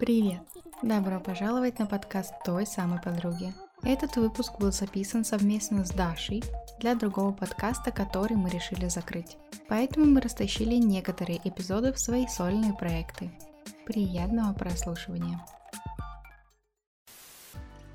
Привет! Добро пожаловать на подкаст той самой подруги. Этот выпуск был записан совместно с Дашей для другого подкаста, который мы решили закрыть. Поэтому мы растащили некоторые эпизоды в свои сольные проекты. Приятного прослушивания!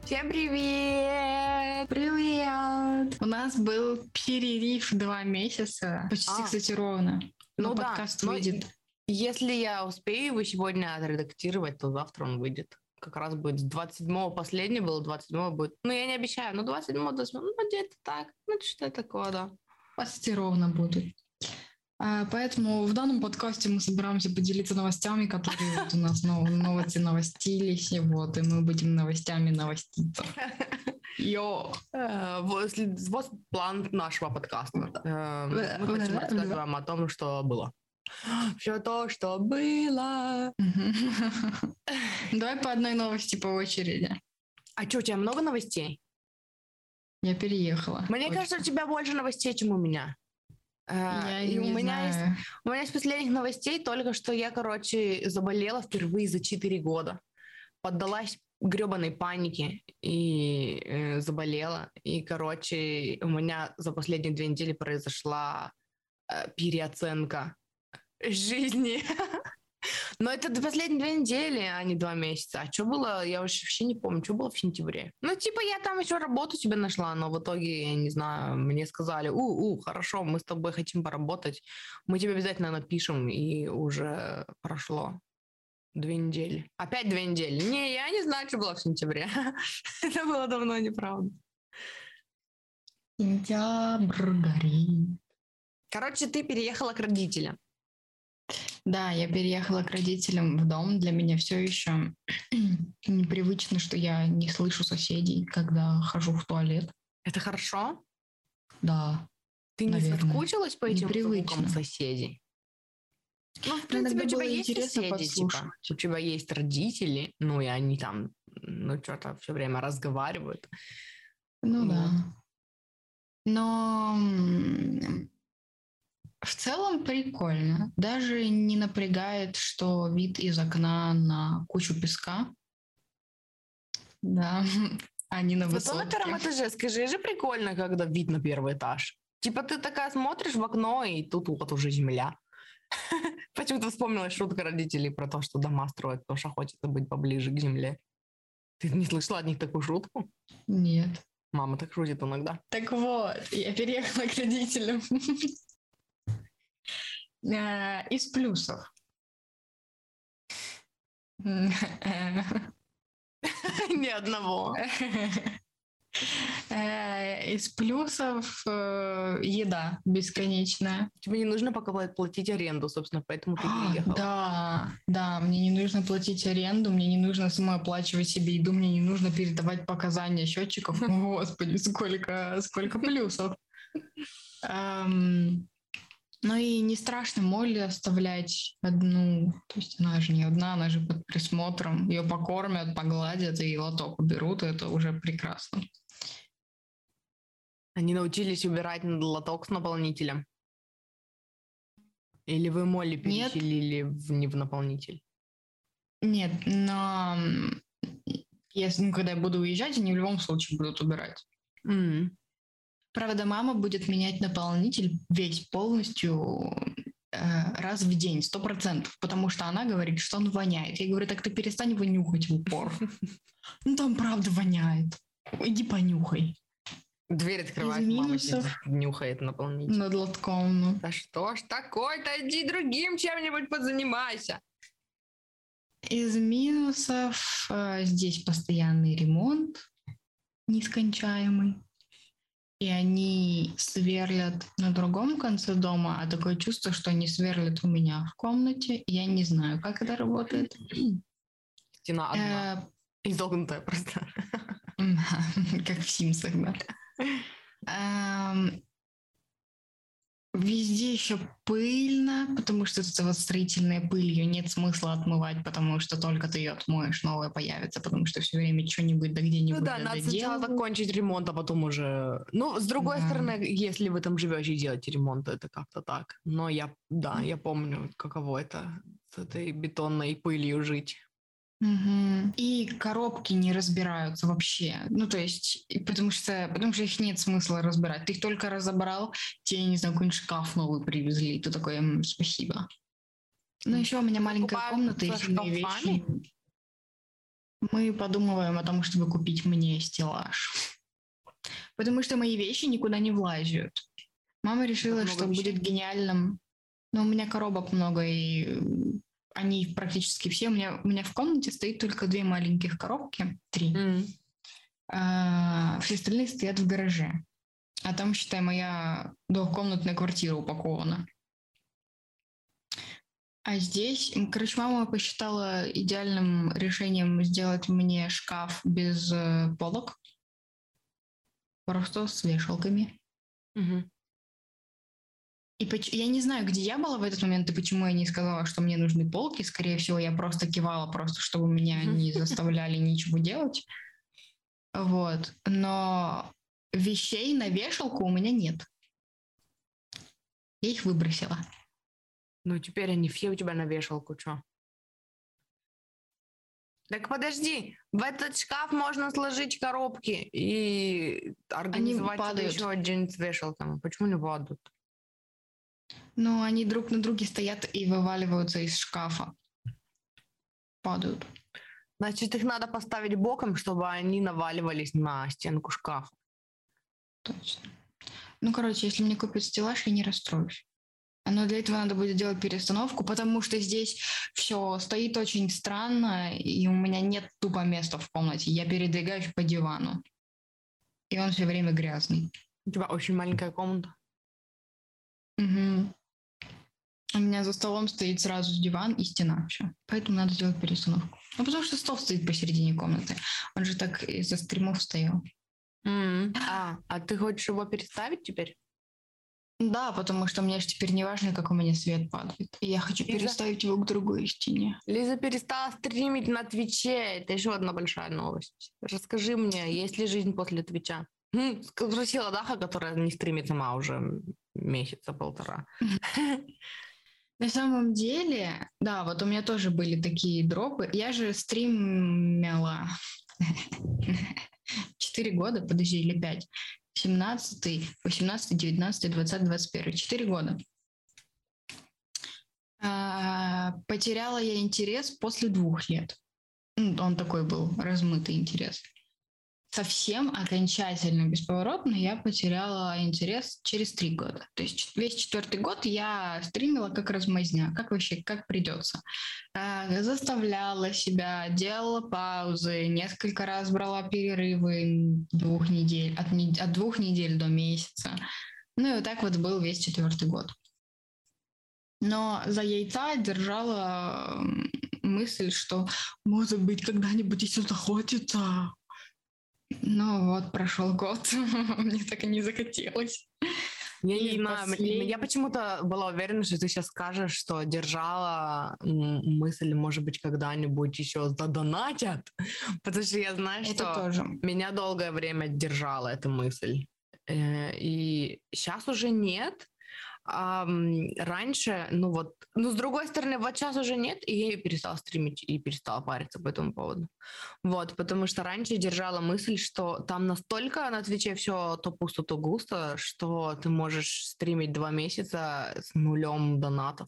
Всем привет! Привет! У нас был перерыв два месяца, почти, А. кстати, ровно. Но Ну да, подкаст но выйдет. Если я успею его сегодня отредактировать, то завтра он выйдет. Как раз будет с 27-го последний был, 27-го будет. Ну, я не обещаю, но 27-го, 27 ну, где-то так. Ну, что такое, да. Почти ровно будут. А, Поэтому в данном подкасте мы собираемся поделиться новостями, которые вот у нас нов- новости новостились, вот, и мы будем новостями новоститься. Йо! Э, вот план нашего подкаста. Э, Мы хотим рассказать вам о том, что было. Все то, что было. Давай по одной новости по очереди. А что, у тебя много новостей? Я переехала. Мне Очень. кажется, у тебя больше новостей, чем у меня. Э, Я и у не меня есть знаю. У меня из последних новостей только что я, короче, заболела впервые за 4 года. Поддалась гребаной панике и э, заболела. И, короче, у меня за последние две недели произошла э, переоценка жизни. Но это до последние две недели, а не два месяца. А что было, я вообще не помню, что было в сентябре. Ну, типа, я там еще работу себе нашла, но в итоге, я не знаю, мне сказали, у-у, хорошо, мы с тобой хотим поработать, мы тебе обязательно напишем, и уже прошло две недели. Опять две недели. Не, я не знаю, что было в сентябре. Это было давно неправда. Сентябрь горит. Короче, ты переехала к родителям. Да, я переехала к родителям в дом. Для меня все еще непривычно, что я не слышу соседей, когда хожу в туалет. Это хорошо? Да. Ты не Наверное. соскучилась по этим Непривычно. звукам соседей? Ну, в иногда принципе, у тебя есть соседи, типа, у тебя есть родители, ну, и они там, ну, что-то все время разговаривают. Ну Вот. да. Но в целом прикольно. Даже не напрягает, что вид из окна на кучу песка. Да, а не на Зато на высотке. первом этаже, скажи, же прикольно, когда вид на первый этаж. Типа ты такая смотришь в окно, и тут вот уже земля. Почему-то вспомнила шутка родителей про то, что дома строят, потому что хочется быть поближе к земле. Ты не слышала от них такую шутку? Нет. Мама так шутит иногда. Так вот, я переехала к родителям. Э, Из плюсов. Ни одного. Э, Из плюсов э, еда бесконечная. Тебе не нужно пока пла- платить аренду, собственно, поэтому ты А, переехала. Да, да, мне не нужно платить аренду, мне не нужно самооплачивать себе еду, мне не нужно передавать показания счетчиков. Господи, сколько, сколько плюсов. Эм, Ну и не страшно Молли оставлять одну, то есть она же не одна, она же под присмотром, ее покормят, погладят и лоток уберут, и это уже прекрасно. Они научились убирать лоток с наполнителем. Или вы Нет. переселили в, не в наполнитель? Нет, но если, ну, когда я буду уезжать, они в любом случае будут убирать. М. Правда, мама будет менять наполнитель весь полностью э, раз в день, сто процентов, потому что она говорит, что он воняет. Я говорю, так ты перестань его нюхать в упор. Ну там правда воняет. Иди понюхай Дверь открывает, мама нюхает наполнитель. над лотком. Ну. Да что ж такое-то? Иди другим чем-нибудь подзанимайся. Из минусов э, здесь постоянный ремонт нескончаемый. И они сверлят на другом конце дома, а такое чувство, что они сверлят у меня в комнате. Я не знаю, как это работает. Стена одна. Э, Изогнутая просто. Как в Симсах, да. Везде еще пыльно, потому что это вот строительная пыль, ее нет смысла отмывать, потому что только ты ее отмоешь, новая появится, потому что все время что-нибудь да где-нибудь Ну да, надо сначала закончить ремонт, а потом уже... Ну, с другой Да. стороны, если вы там живете и делаете ремонт, это как-то так. Но я, да, я помню, каково это с этой бетонной пылью жить. Мгм. И коробки не разбираются вообще. Ну, то есть, потому что, потому что их нет смысла разбирать. Ты их только разобрал, тебе, не знаю, какой-нибудь шкаф новый привезли. Ты такой, «М, спасибо. Ну, еще у меня маленькая Покупают комната, и шкафами? вещи. Мы подумываем о том, чтобы купить мне стеллаж. Потому что мои вещи никуда не влазят. Мама решила, что вещей? будет гениальным. Но у меня коробок много, и они практически все. У меня, у меня в комнате стоит только две маленьких коробки, три. М. А, все остальные стоят в гараже. А там, считай, моя двухкомнатная квартира упакована. А здесь, короче, мама посчитала идеальным решением сделать мне шкаф без э, полок. Просто с вешалками. Мгм. И поч- я не знаю, где я была в этот момент и почему я не сказала, что мне нужны полки. Скорее всего, я просто кивала, просто чтобы меня не заставляли ничего делать. Вот. Но вещей на вешалку у меня нет. Я их выбросила. Ну, теперь они все у тебя на вешалку, что? Так подожди, в этот шкаф можно сложить коробки и организовать еще один с вешалками. Почему не падают? Но они друг на друге стоят и вываливаются из шкафа. Падают. Значит, их надо поставить боком, чтобы они наваливались на стенку шкафа. Точно. Ну, короче, если мне купят стеллаж, я не расстроюсь. Но для этого надо будет делать перестановку, потому что здесь все стоит очень странно, и у меня нет тупо места в комнате. Я передвигаюсь по дивану. И он все время грязный. У тебя очень маленькая комната. Мгм. У меня за столом стоит сразу диван и стена. Все. Поэтому надо сделать перестановку. Ну, потому что стол стоит посередине комнаты. Он же так из-за стримов стоял. М. А, а ты хочешь его переставить теперь? Да, потому что мне же теперь не важно, как у меня свет падает. И я хочу Лиза? переставить его к другой стене. Лиза перестала стримить на Твиче. Это еще одна большая новость. Расскажи мне, есть ли жизнь после Твича? М, Спросила Даха, которая не стримит сама уже месяца полтора. На самом деле, да, вот у меня тоже были такие дропы. Я же стримила 4 года, подожди, или 5. 17, 18, 19, 20, 21. 4 года. А, Потеряла я интерес после двух лет. Ну, Он такой был, размытый интерес. Совсем окончательно, бесповоротно я потеряла интерес через три года. То есть весь четвертый год я стримила как размазня, как вообще, как придется. А, Заставляла себя, делала паузы, несколько раз брала перерывы двух недель, от, не- от двух недель до месяца. Ну и вот так вот был весь четвертый год. Но за яйца держала мысль, что, может быть, когда-нибудь еще захочется. Ну вот, прошел год, мне так и не захотелось. Я И не знаю, последний- я почему-то была уверена, что ты сейчас скажешь, что держала мысль, может быть, когда-нибудь еще задонатят, потому что я знаю, Это что тоже. меня долгое время держала эта мысль. Э, И сейчас уже нет. А раньше, ну вот, ну с другой стороны, вот сейчас уже нет, и я перестала стримить и перестала париться по этому поводу. Вот, потому что раньше держала мысль, что там настолько на Твиче все то пусто, то густо, что ты можешь стримить два месяца с нулем донатов,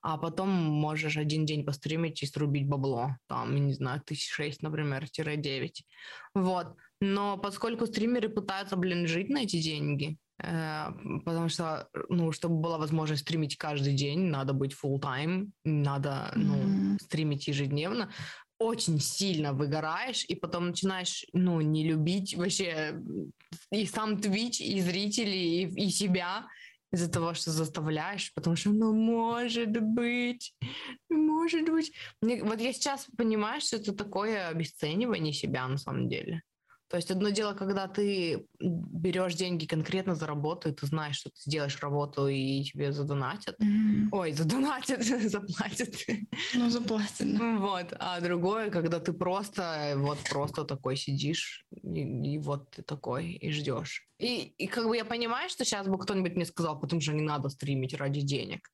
а потом можешь один день постримить и срубить бабло, там, не знаю, тысяч шесть, например, тире девять. Вот. Но поскольку стримеры пытаются, блин, жить на эти деньги, потому что, ну, чтобы была возможность стримить каждый день, надо быть full time, надо, ну, Мгм. стримить ежедневно, очень сильно выгораешь, и потом начинаешь, ну, не любить вообще и сам Twitch, и зрителей, и, и себя из-за того, что заставляешь, потому что, ну, может быть, может быть. Мне- вот я сейчас понимаю, что это такое обесценивание себя на самом деле. То есть одно дело, когда ты берешь деньги конкретно за работу, и ты знаешь, что ты сделаешь работу, и тебе задонатят. Мгм. Ой, задонатят, заплатят. Ну, заплатят, да. Вот. А другое, когда ты просто вот просто такой сидишь, и, и вот ты такой, и ждешь. И, и как бы я понимаю, что сейчас бы кто-нибудь мне сказал, потому что не надо стримить ради денег.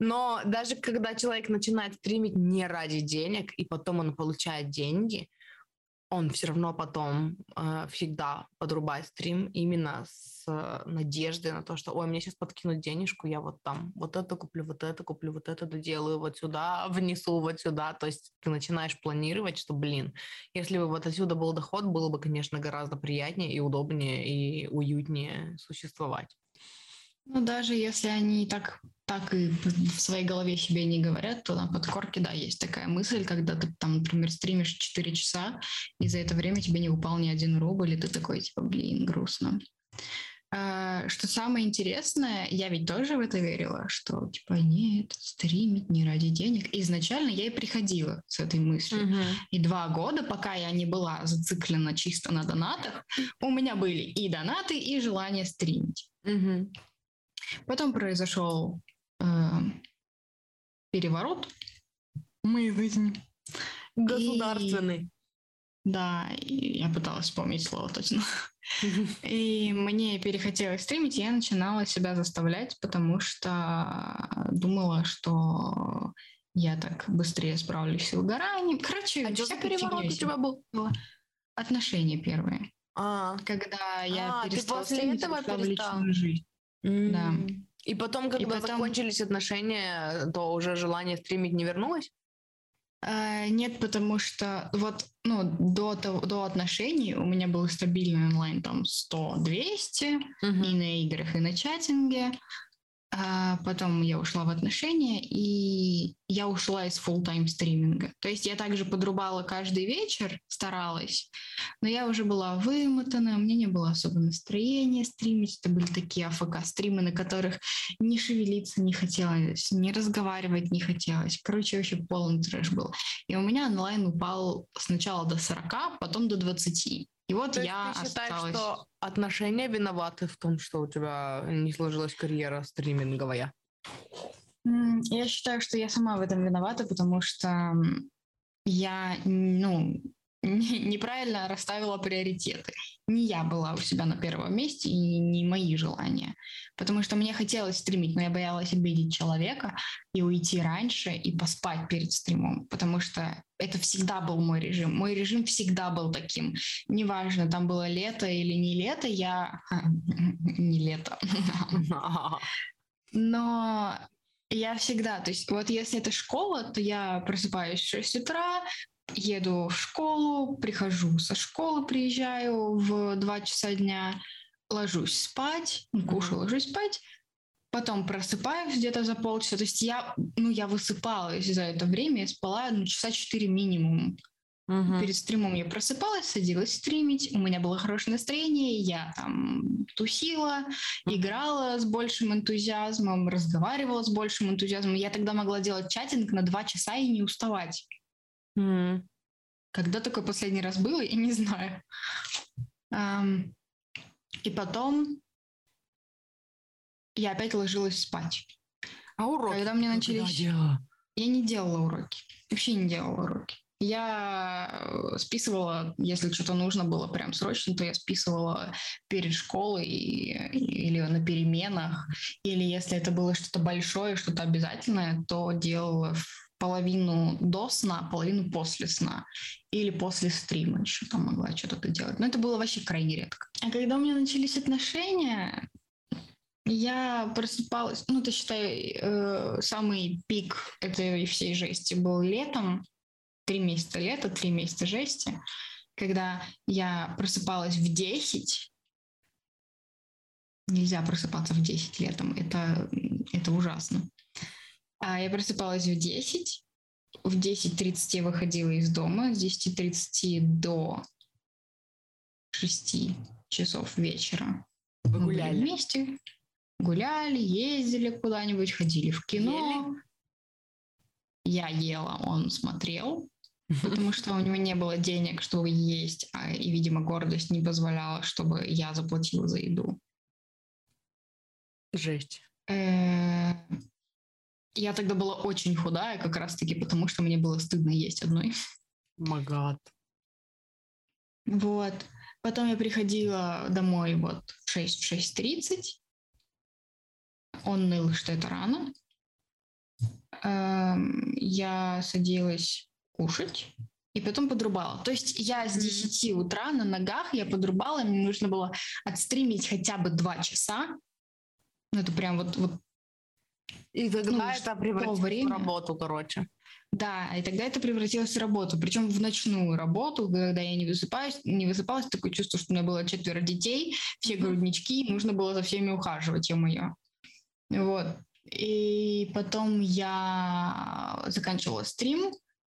Но даже когда человек начинает стримить не ради денег, и потом он получает деньги, он все равно потом э, всегда подрубает стрим именно с э, надеждой на то, что, ой, мне сейчас подкинут денежку, я вот там вот это куплю, вот это куплю, вот это доделаю, вот сюда внесу, вот сюда. То есть ты начинаешь планировать, что, блин, если бы вот отсюда был доход, было бы, конечно, гораздо приятнее и удобнее и уютнее существовать. Ну, даже если они так, так и в своей голове себе не говорят, то на подкорке, да, есть такая мысль, когда ты там, например, стримишь 4 часа, и за это время тебе не упал ни один рубль, и ты такой, типа, блин, грустно. А, что самое интересное, я ведь тоже в это верила, что, типа, нет, стримить не ради денег. изначально я и приходила с этой мыслью. Мгм. И два года, пока я не была зациклена чисто на донатах, у меня были и донаты, и желание стримить. Мгм. Потом произошел э, переворот моей жизни. Государственный. Да, и я пыталась вспомнить слово точно. И мне перехотелось стримить, и я начинала себя заставлять, потому что думала, что я так быстрее справлюсь с выгоранием. Короче, А что переворот у тебя был? Отношения первые. А, Когда я А, ты перестала после стримить, этого перестала? личную жизнь. Да. И потом, когда потом- закончились отношения, то уже желание стримить не вернулось? А, Нет, потому что вот ну, до, того, до отношений у меня был стабильный онлайн там 100-200 и на играх, и на чатинге. А потом я ушла в отношения, и я ушла из full-time стриминга. То есть я также подрубала каждый вечер, старалась, но я уже была вымотана, у меня не было особо настроения стримить. Это были такие АФК-стримы, на которых не шевелиться не хотелось, не разговаривать не хотелось. Короче, вообще полный трэш был. И у меня онлайн упал сначала до 40, потом до 20. И вот То я ты считаешь, осталась... что отношения виноваты в том, что у тебя не сложилась карьера стриминговая? Я считаю, что я сама в этом виновата, потому что я, ну, неправильно расставила приоритеты. Не я была у себя на первом месте и не мои желания. Потому что мне хотелось стримить, но я боялась обидеть человека и уйти раньше и поспать перед стримом. Потому что это всегда был мой режим. Мой режим всегда был таким. Неважно, там было лето или не лето, я... Не лето. Но я всегда, то есть вот если это школа, то я просыпаюсь в 6 утра, еду в школу, прихожу со школы, приезжаю в 2 часа дня, ложусь спать, кушаю, ложусь спать, потом просыпаюсь где-то за полчаса. То есть я, ну, я высыпалась за это время, я спала ну, часа 4 минимум. Мгм. Перед стримом я просыпалась, садилась стримить, у меня было хорошее настроение, я там тусила, играла с большим энтузиазмом, разговаривала с большим энтузиазмом. Я тогда могла делать чатинг на два часа и не уставать. М. Когда такое последний раз было, я не знаю. Ам, И потом я опять ложилась спать. А уроки? Когда мне начались-? Я не делала уроки. Вообще не делала уроки. Я э, списывала, если что-то нужно было прям срочно, то я списывала перед школой или на переменах. Или если это было что-то большое, что-то обязательное, то делала в половину до сна, половину после сна. Или после стрима еще там могла что-то делать. Но это было вообще крайне редко. А когда у меня начались отношения, я просыпалась, ну, ты считай, э, самый пик этой всей жести был летом, три месяца лета, три месяца жести, когда я просыпалась в 10. Нельзя просыпаться в 10 летом, это, это ужасно. А я просыпалась в 10, в 10.30 я выходила из дома, с 10.30 до 6 часов вечера Вы мы гуляли? вместе, гуляли, ездили куда-нибудь, ходили в кино. Я ела, он смотрел, потому что у него не было денег, чтобы есть, а, и, видимо, гордость не позволяла, чтобы я заплатила за еду. Жесть. Я тогда была очень худая, как раз-таки потому, что мне было стыдно есть одной. Магад. Вот. Потом я приходила домой вот в 6-6.30. Он ныл, что это рано. эм, я садилась кушать и потом подрубала. То есть я с 10 утра на ногах, я подрубала, мне нужно было отстримить хотя бы 2 часа. Ну, это прям вот, вот И тогда Ну, это в превратилось в время. работу, короче. Да, и тогда это превратилось в работу, причем в ночную работу, когда я не высыпаюсь, не высыпалась, такое чувство, что у меня было четверо детей, все груднички, нужно было за всеми ухаживать, ё-моё. Вот. И потом я заканчивала стрим,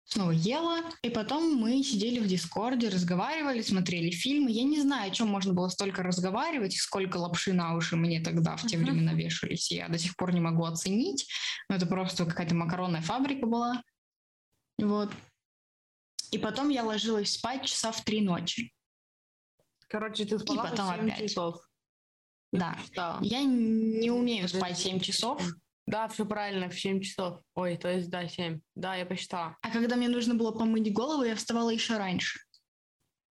снова ела, и потом мы сидели в Дискорде, разговаривали, смотрели фильмы. Я не знаю, о чем можно было столько разговаривать, и сколько лапши на уши мне тогда в те Мгм. времена вешались, я до сих пор не могу оценить. Но это просто какая-то макаронная фабрика была. Вот. И потом я ложилась спать часа в три ночи. Короче, ты спала потом по 7 опять. часов. Да. Да. Я не умею Подожди, спать 7 часов. Да, все правильно, в 7 часов. Ой, то есть, да, 7. Да, я посчитала. А когда мне нужно было помыть голову, я вставала еще раньше.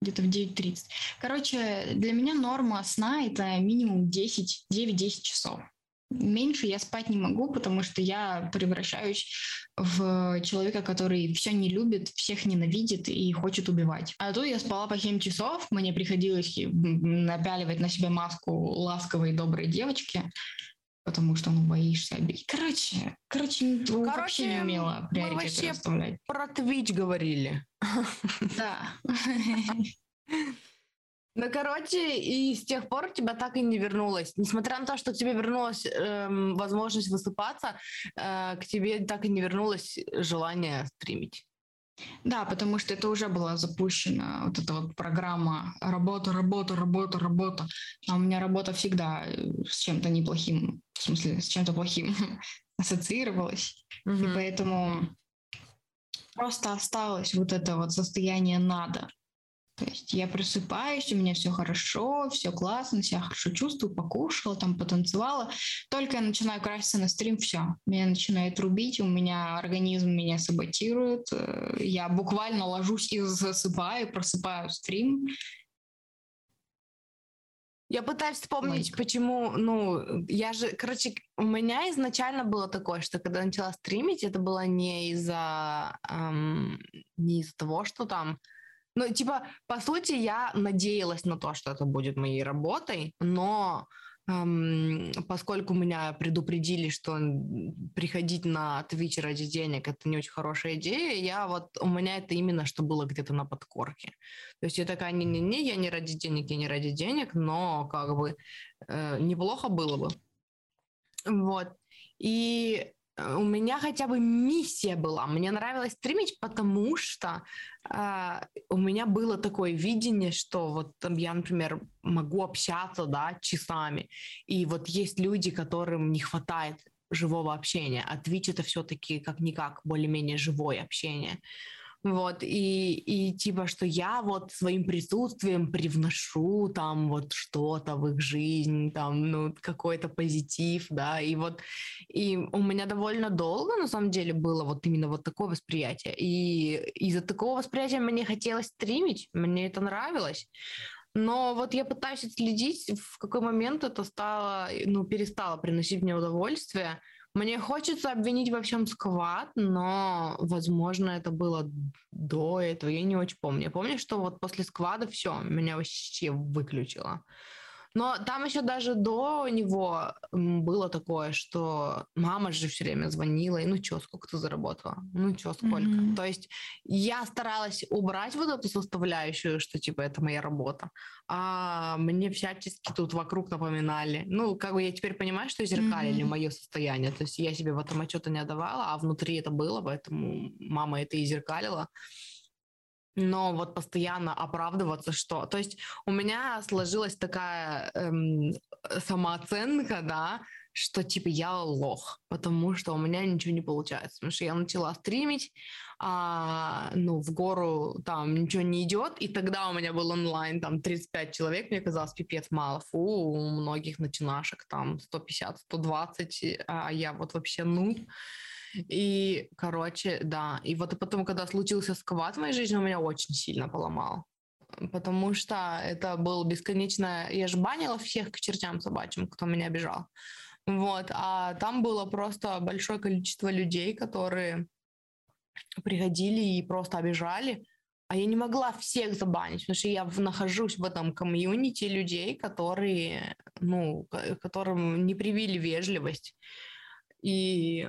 Где-то в 9.30. Короче, для меня норма сна — это минимум 10, 9-10 часов. Меньше я спать не могу, потому что я превращаюсь в человека, который все не любит, всех ненавидит и хочет убивать. А тут я спала по 7 часов, мне приходилось напяливать на себя маску ласковой доброй девочки, потому что, ну, боишься обидеть. Короче, короче, ну, вообще не Короче, умела мы приоритеты вообще расставлять. Про Twitch говорили. Да. Ну, короче, и с тех пор тебя так и не вернулось. Несмотря на то, что к тебе вернулась эм, возможность высыпаться, э, к тебе так и не вернулось желание стримить. Да, потому что это уже была запущена вот эта вот программа работа, работа, работа, работа. А у меня работа всегда э, с чем-то неплохим, в смысле, с чем-то плохим ассоциировалась. И Мгм. поэтому просто осталось вот это вот состояние надо. То есть я просыпаюсь, у меня все хорошо, все классно, себя хорошо чувствую, покушала, там потанцевала. Только я начинаю краситься на стрим, все, меня начинает рубить, у меня организм меня саботирует, э, я буквально ложусь и засыпаю, просыпаю стрим. Я пытаюсь вспомнить, Лайк. почему, ну, я же, короче, у меня изначально было такое, что когда начала стримить, это было не из-за, ам, не из-за того, что там, ну, типа, по сути, я надеялась на то, что это будет моей работой, но ам, поскольку меня предупредили, что приходить на Twitch ради денег это не очень хорошая идея, я вот у меня это именно что было где-то на подкорке. То есть я такая, не-не-не, я не ради денег, я не ради денег, но как бы э, неплохо было бы. Вот. И у меня хотя бы миссия была. Мне нравилось стримить, потому что э, у меня было такое видение, что вот я, например, могу общаться, да, часами. И вот есть люди, которым не хватает живого общения, а Twitch это все-таки как-никак более-менее живое общение. Вот, и, и типа, что я вот своим присутствием привношу там вот что-то в их жизнь, там, ну, какой-то позитив, да, и вот, и у меня довольно долго, на самом деле, было вот именно вот такое восприятие, и из-за такого восприятия мне хотелось стримить, мне это нравилось, но вот я пытаюсь отследить, в какой момент это стало, ну, перестало приносить мне удовольствие, мне хочется обвинить во всем сквад, но, возможно, это было до этого, я не очень помню. Я помню, что вот после сквада все, меня вообще выключило. Но там еще даже до него было такое, что мама же все время звонила, и ну что, сколько ты заработала? Ну что, сколько? Мгм. То есть я старалась убрать вот эту составляющую, что типа это моя работа, а мне всячески тут вокруг напоминали. Ну, как бы я теперь понимаю, что зеркалили Мгм. мое состояние. То есть я себе в этом отчета не отдавала, а внутри это было, поэтому мама это и зеркалила. Но вот постоянно оправдываться, что... То есть у меня сложилась такая эм, самооценка, да, что типа я лох, потому что у меня ничего не получается. Потому что я начала стримить, а, ну, в гору там ничего не идет, и тогда у меня был онлайн там 35 человек, мне казалось, пипец мало. Фу, у многих начинашек там 150, 120, и- а я вот вообще ну. И, короче, да. И вот потом, когда случился сквад в моей жизни, он меня очень сильно поломал. Потому что это был бесконечно... Я же банила всех к чертям собачьим, кто меня обижал. Вот, а там было просто большое количество людей, которые приходили и просто обижали, а я не могла всех забанить, потому что я нахожусь в этом комьюнити людей, которые, ну, которым не привили вежливость. И,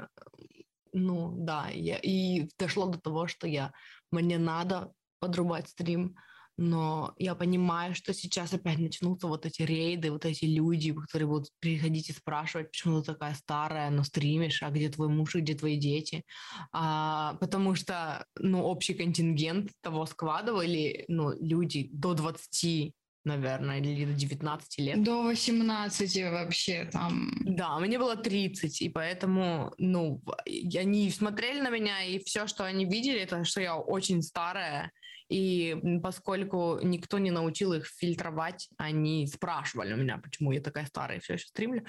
ну, да, я, и дошло до того, что я, мне надо подрубать стрим, но я понимаю, что сейчас опять начнутся вот эти рейды, вот эти люди, которые будут приходить и спрашивать, почему ты такая старая, но стримишь, а где твой муж и где твои дети? А, потому что, ну, общий контингент того складывали, ну, люди до 20 наверное, или до 19 лет. До 18 вообще там. Да, мне было 30, и поэтому, ну, они смотрели на меня, и все, что они видели, это что я очень старая, и поскольку никто не научил их фильтровать, они спрашивали у меня, почему я такая старая все еще стримлю.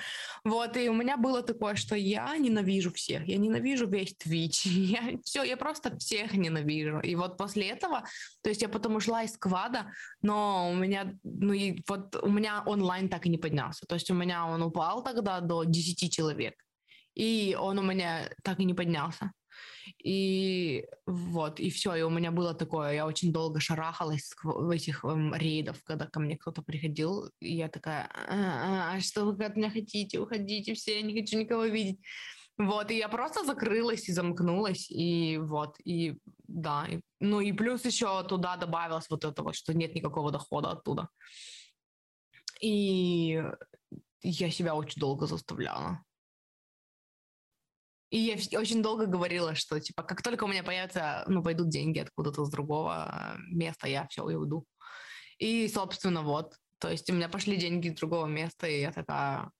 Вот, и у меня было такое, что я ненавижу всех, я ненавижу весь Twitch, я, все, я просто всех ненавижу. И вот после этого, то есть я потом ушла из сквада, но у меня, ну и вот у меня онлайн так и не поднялся. То есть у меня он упал тогда до 10 человек, и он у меня так и не поднялся. И вот, и все, и у меня было такое, я очень долго шарахалась в этих эм, рейдов, когда ко мне кто-то приходил, и я такая, а, а, что вы от меня хотите, уходите все, я не хочу никого видеть. Вот, и я просто закрылась и замкнулась, и вот, и да, и, ну и плюс еще туда добавилось вот это вот, что нет никакого дохода оттуда. И я себя очень долго заставляла. И я очень долго говорила, что, типа, как только у меня появятся, ну, пойдут деньги откуда-то с другого места, я все, я уйду. И, собственно, вот. То есть у меня пошли деньги с другого места, и я такая,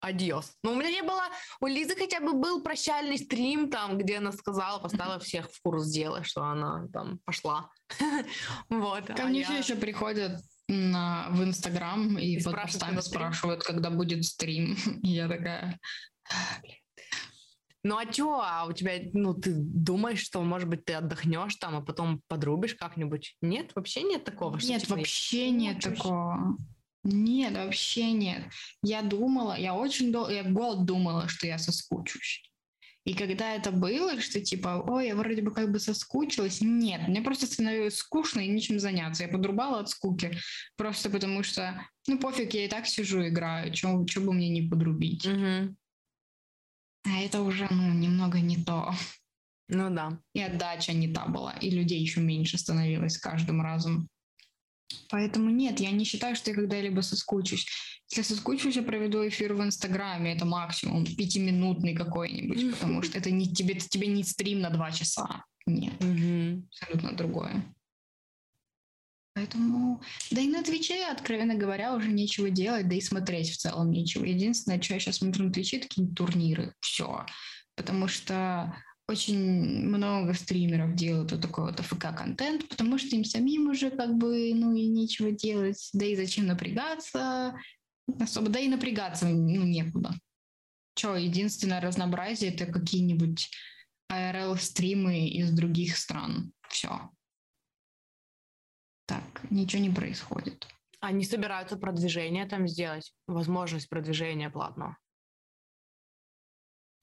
адьос. Но у меня не было... У Лизы хотя бы был прощальный стрим там, где она сказала, поставила всех в курс дела, что она там пошла. Вот. Ко а мне еще приходят на, в Инстаграм и, и под постами спрашивают, когда будет стрим. И я такая, блин. Ну а чё, а у тебя, ну ты думаешь, что, может быть, ты отдохнешь там, а потом подрубишь как-нибудь? Нет, вообще нет такого? Нет, типа, вообще нет такого. Нет, вообще нет. Я думала, я очень долго, я год думала, что я соскучусь. И когда это было, что типа, ой, я вроде бы как бы соскучилась, нет, мне просто становилось скучно и нечем заняться. Я подрубала от скуки, просто потому что, ну пофиг, я и так сижу, играю, чего бы мне не подрубить. Угу. А это уже, ну, немного не то. Ну да. И отдача не та была, и людей еще меньше становилось с каждым разом. Поэтому нет, я не считаю, что я когда-либо соскучусь. Если соскучусь, я проведу эфир в Инстаграме, это максимум пятиминутный какой-нибудь, потому что это не тебе, тебе не стрим на два часа. Нет, абсолютно другое. Поэтому, да и на Твиче, откровенно говоря, уже нечего делать, да и смотреть в целом нечего. Единственное, что я сейчас смотрю на Твиче, такие турниры, все. Потому что очень много стримеров делают вот такой вот АФК-контент, потому что им самим уже как бы, ну и нечего делать, да и зачем напрягаться особо, да и напрягаться, ну, некуда. Что, единственное разнообразие — это какие-нибудь ARL-стримы из других стран. Все так ничего не происходит. Они собираются продвижение там сделать, возможность продвижения платного.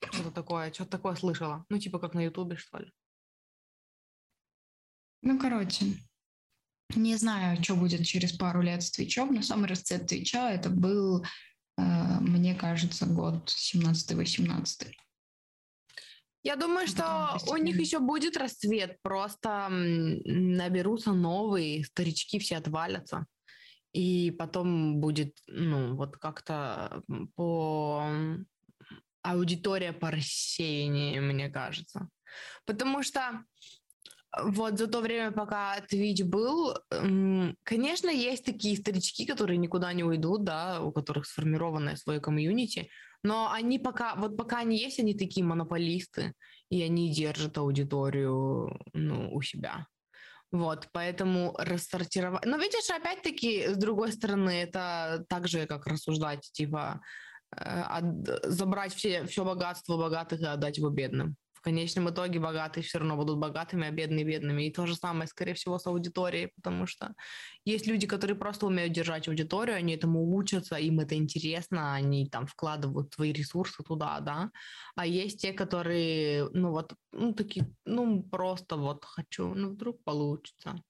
Что-то такое, что-то такое слышала. Ну, типа как на Ютубе, что ли. Ну, короче, не знаю, что будет через пару лет с Твичом, но самый расцвет Твича это был, э, мне кажется, год 17-18. Я думаю, что у них еще будет расцвет, просто наберутся новые, старички все отвалятся. И потом будет, ну, вот как-то по аудитория по рассеянию, мне кажется. Потому что вот за то время, пока Twitch был, конечно, есть такие старички, которые никуда не уйдут, да, у которых сформированное свое комьюнити, но они пока, вот пока они есть, они такие монополисты, и они держат аудиторию ну, у себя. Вот, поэтому рассортировать... Но видишь, опять-таки, с другой стороны, это так же, как рассуждать, типа, э, от... забрать все, все богатство богатых и отдать его бедным в конечном итоге богатые все равно будут богатыми, а бедные бедными. И то же самое, скорее всего, с аудиторией, потому что есть люди, которые просто умеют держать аудиторию, они этому учатся, им это интересно, они там вкладывают свои ресурсы туда, да. А есть те, которые, ну вот, ну такие, ну просто вот хочу, ну вдруг получится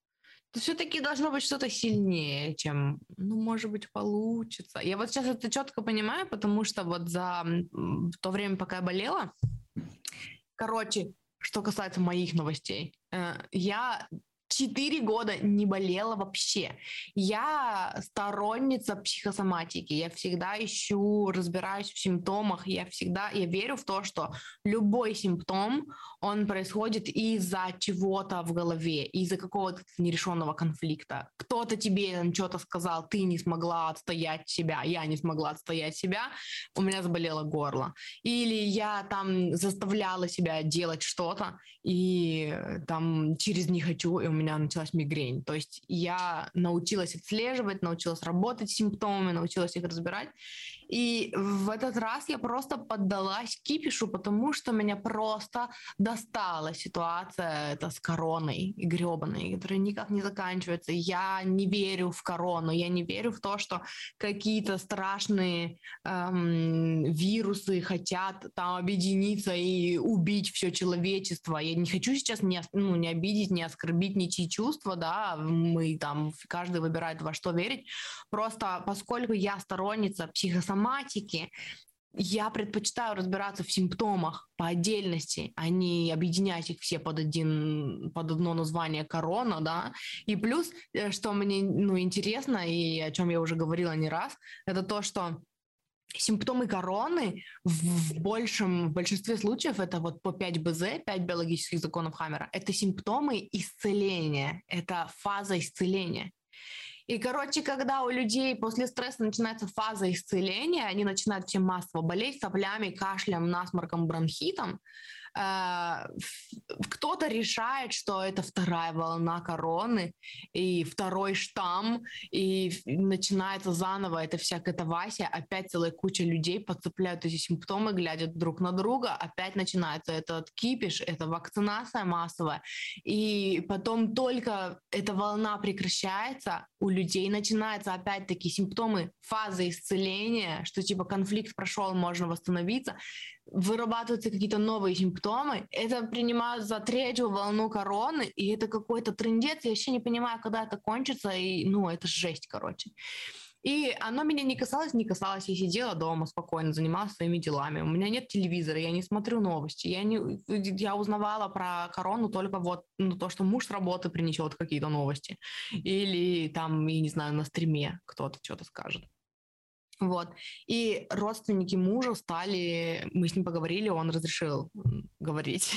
все-таки должно быть что-то сильнее, чем, ну, может быть, получится. Я вот сейчас это четко понимаю, потому что вот за то время, пока я болела, короче, что касается моих новостей, э, я четыре года не болела вообще. Я сторонница психосоматики. Я всегда ищу, разбираюсь в симптомах. Я всегда, я верю в то, что любой симптом, он происходит из-за чего-то в голове, из-за какого-то нерешенного конфликта. Кто-то тебе что-то сказал, ты не смогла отстоять себя, я не смогла отстоять себя, у меня заболело горло. Или я там заставляла себя делать что-то, и там через не хочу, и у меня началась мигрень. То есть я научилась отслеживать, научилась работать с симптомами, научилась их разбирать. И в этот раз я просто поддалась кипишу, потому что меня просто достала ситуация это с короной гребаной, которая никак не заканчивается. Я не верю в корону, я не верю в то, что какие-то страшные эм, вирусы хотят там объединиться и убить все человечество. Я не хочу сейчас не, ну, не обидеть, не оскорбить ничьи чувства, да, мы там, каждый выбирает во что верить. Просто поскольку я сторонница психосоматики, симптоматики, я предпочитаю разбираться в симптомах по отдельности, а не объединять их все под, один, под одно название корона, да. И плюс, э, что мне ну, интересно, и о чем я уже говорила не раз, это то, что симптомы короны в, большем, в большинстве случаев это вот по 5 БЗ, 5 биологических законов Хаммера, это симптомы исцеления, это фаза исцеления. И, короче, когда у людей после стресса начинается фаза исцеления, они начинают все массово болеть соплями, кашлем, насморком, бронхитом, кто-то решает, что это вторая волна короны и второй штамм, и начинается заново эта вся катавасия, опять целая куча людей подцепляют эти симптомы, глядят друг на друга, опять начинается этот кипиш, это вакцинация массовая, и потом только эта волна прекращается, у людей начинаются опять такие симптомы фазы исцеления, что типа конфликт прошел, можно восстановиться, вырабатываются какие-то новые симптомы, это принимают за третью волну короны, и это какой-то трендец, я вообще не понимаю, когда это кончится, и, ну, это жесть, короче. И оно меня не касалось, не касалось. Я сидела дома спокойно, занималась своими делами. У меня нет телевизора, я не смотрю новости. Я, не, я узнавала про корону только вот ну, то, что муж с работы принесет какие-то новости. Или там, я не знаю, на стриме кто-то что-то скажет. Вот. И родственники мужа стали, мы с ним поговорили, он разрешил говорить,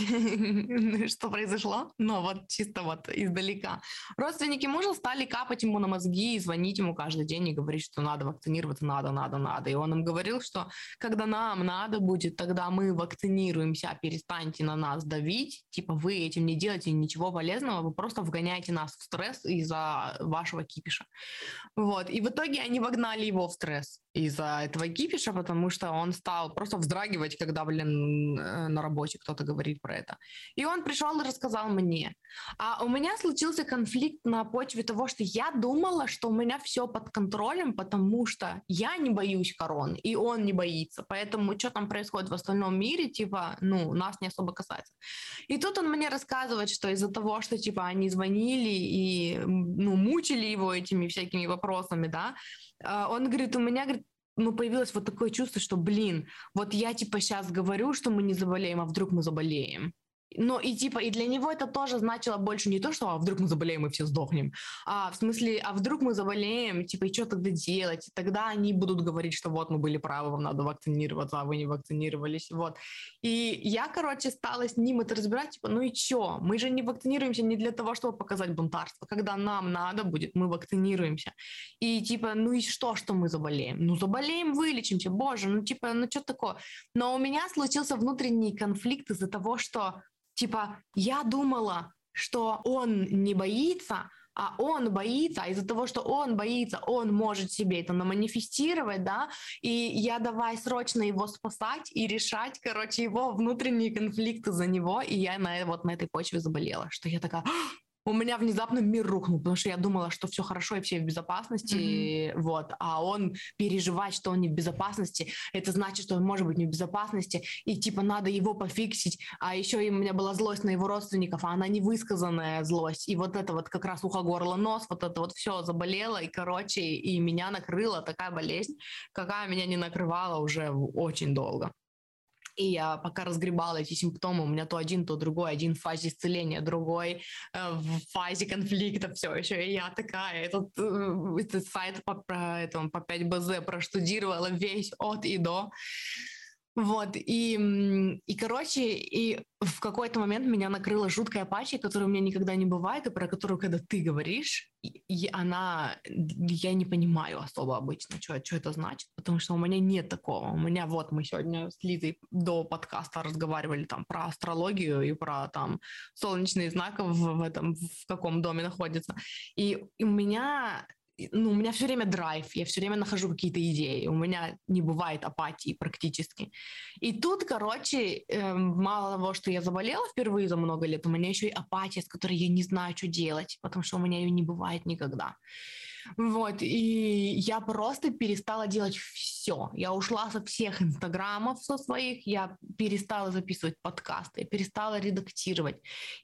что произошло, но вот чисто вот издалека. Родственники мужа стали капать ему на мозги и звонить ему каждый день и говорить, что надо вакцинироваться, надо, надо, надо. И он им говорил, что когда нам надо будет, тогда мы вакцинируемся, перестаньте на нас давить, типа вы этим не делаете ничего полезного, вы просто вгоняете нас в стресс из-за вашего кипиша. Вот. И в итоге они вогнали его в стресс из-за этого кипиша, потому что он стал просто вздрагивать, когда, блин, э, на работе кто-то говорит про это. И он пришел и рассказал мне. А у меня случился конфликт на почве того, что я думала, что у меня все под контролем, потому что я не боюсь короны, и он не боится. Поэтому что там происходит в остальном мире, типа, ну, нас не особо касается. И тут он мне рассказывает, что из-за того, что, типа, они звонили и, ну, мучили его этими всякими вопросами, да, он говорит, у меня, говорит, ну, появилось вот такое чувство, что, блин, вот я типа сейчас говорю, что мы не заболеем, а вдруг мы заболеем. Но и типа, и для него это тоже значило больше не то, что а вдруг мы заболеем и все сдохнем, а в смысле, а вдруг мы заболеем, типа, и что тогда делать? И тогда они будут говорить, что вот мы были правы, вам надо вакцинироваться, а вы не вакцинировались, вот. И я, короче, стала с ним это разбирать, типа, ну и что? Мы же не вакцинируемся не для того, чтобы показать бунтарство. Когда нам надо будет, мы вакцинируемся. И типа, ну и что, что мы заболеем? Ну заболеем, вылечимся, боже, ну типа, ну что такое? Но у меня случился внутренний конфликт из-за того, что Типа, я думала, что он не боится, а он боится, а из-за того, что он боится, он может себе это наманифестировать, да, и я давай срочно его спасать и решать, короче, его внутренние конфликты за него, и я на, вот на этой почве заболела, что я такая, у меня внезапно мир рухнул, потому что я думала, что все хорошо и все в безопасности, mm-hmm. вот, а он переживает, что он не в безопасности, это значит, что он может быть не в безопасности, и типа надо его пофиксить, а еще и у меня была злость на его родственников, а она не высказанная злость, и вот это вот как раз ухо, горло, нос, вот это вот все заболело, и короче, и меня накрыла такая болезнь, какая меня не накрывала уже очень долго. И я пока разгребала эти симптомы, у меня то один, то другой, один в фазе исцеления, другой э, в фазе конфликта все еще. И я такая, этот, э, этот сайт по, по, этому, по 5БЗ проштудировала весь от и до. Вот, и, и, короче, и в какой-то момент меня накрыла жуткая пачка, которая у меня никогда не бывает, и про которую, когда ты говоришь, и она, я не понимаю особо обычно, что, что это значит, потому что у меня нет такого. У меня вот мы сегодня с Лизой до подкаста разговаривали там про астрологию и про там солнечные знаки в, в этом, в каком доме находится. И, и у меня ну, у меня все время драйв, я все время нахожу какие-то идеи, у меня не бывает апатии практически. И тут, короче, э, мало того, что я заболела впервые за много лет, у меня еще и апатия, с которой я не знаю, что делать, потому что у меня ее не бывает никогда. Вот, и я просто перестала делать все. Я ушла со всех инстаграмов со своих, я перестала записывать подкасты, я перестала редактировать,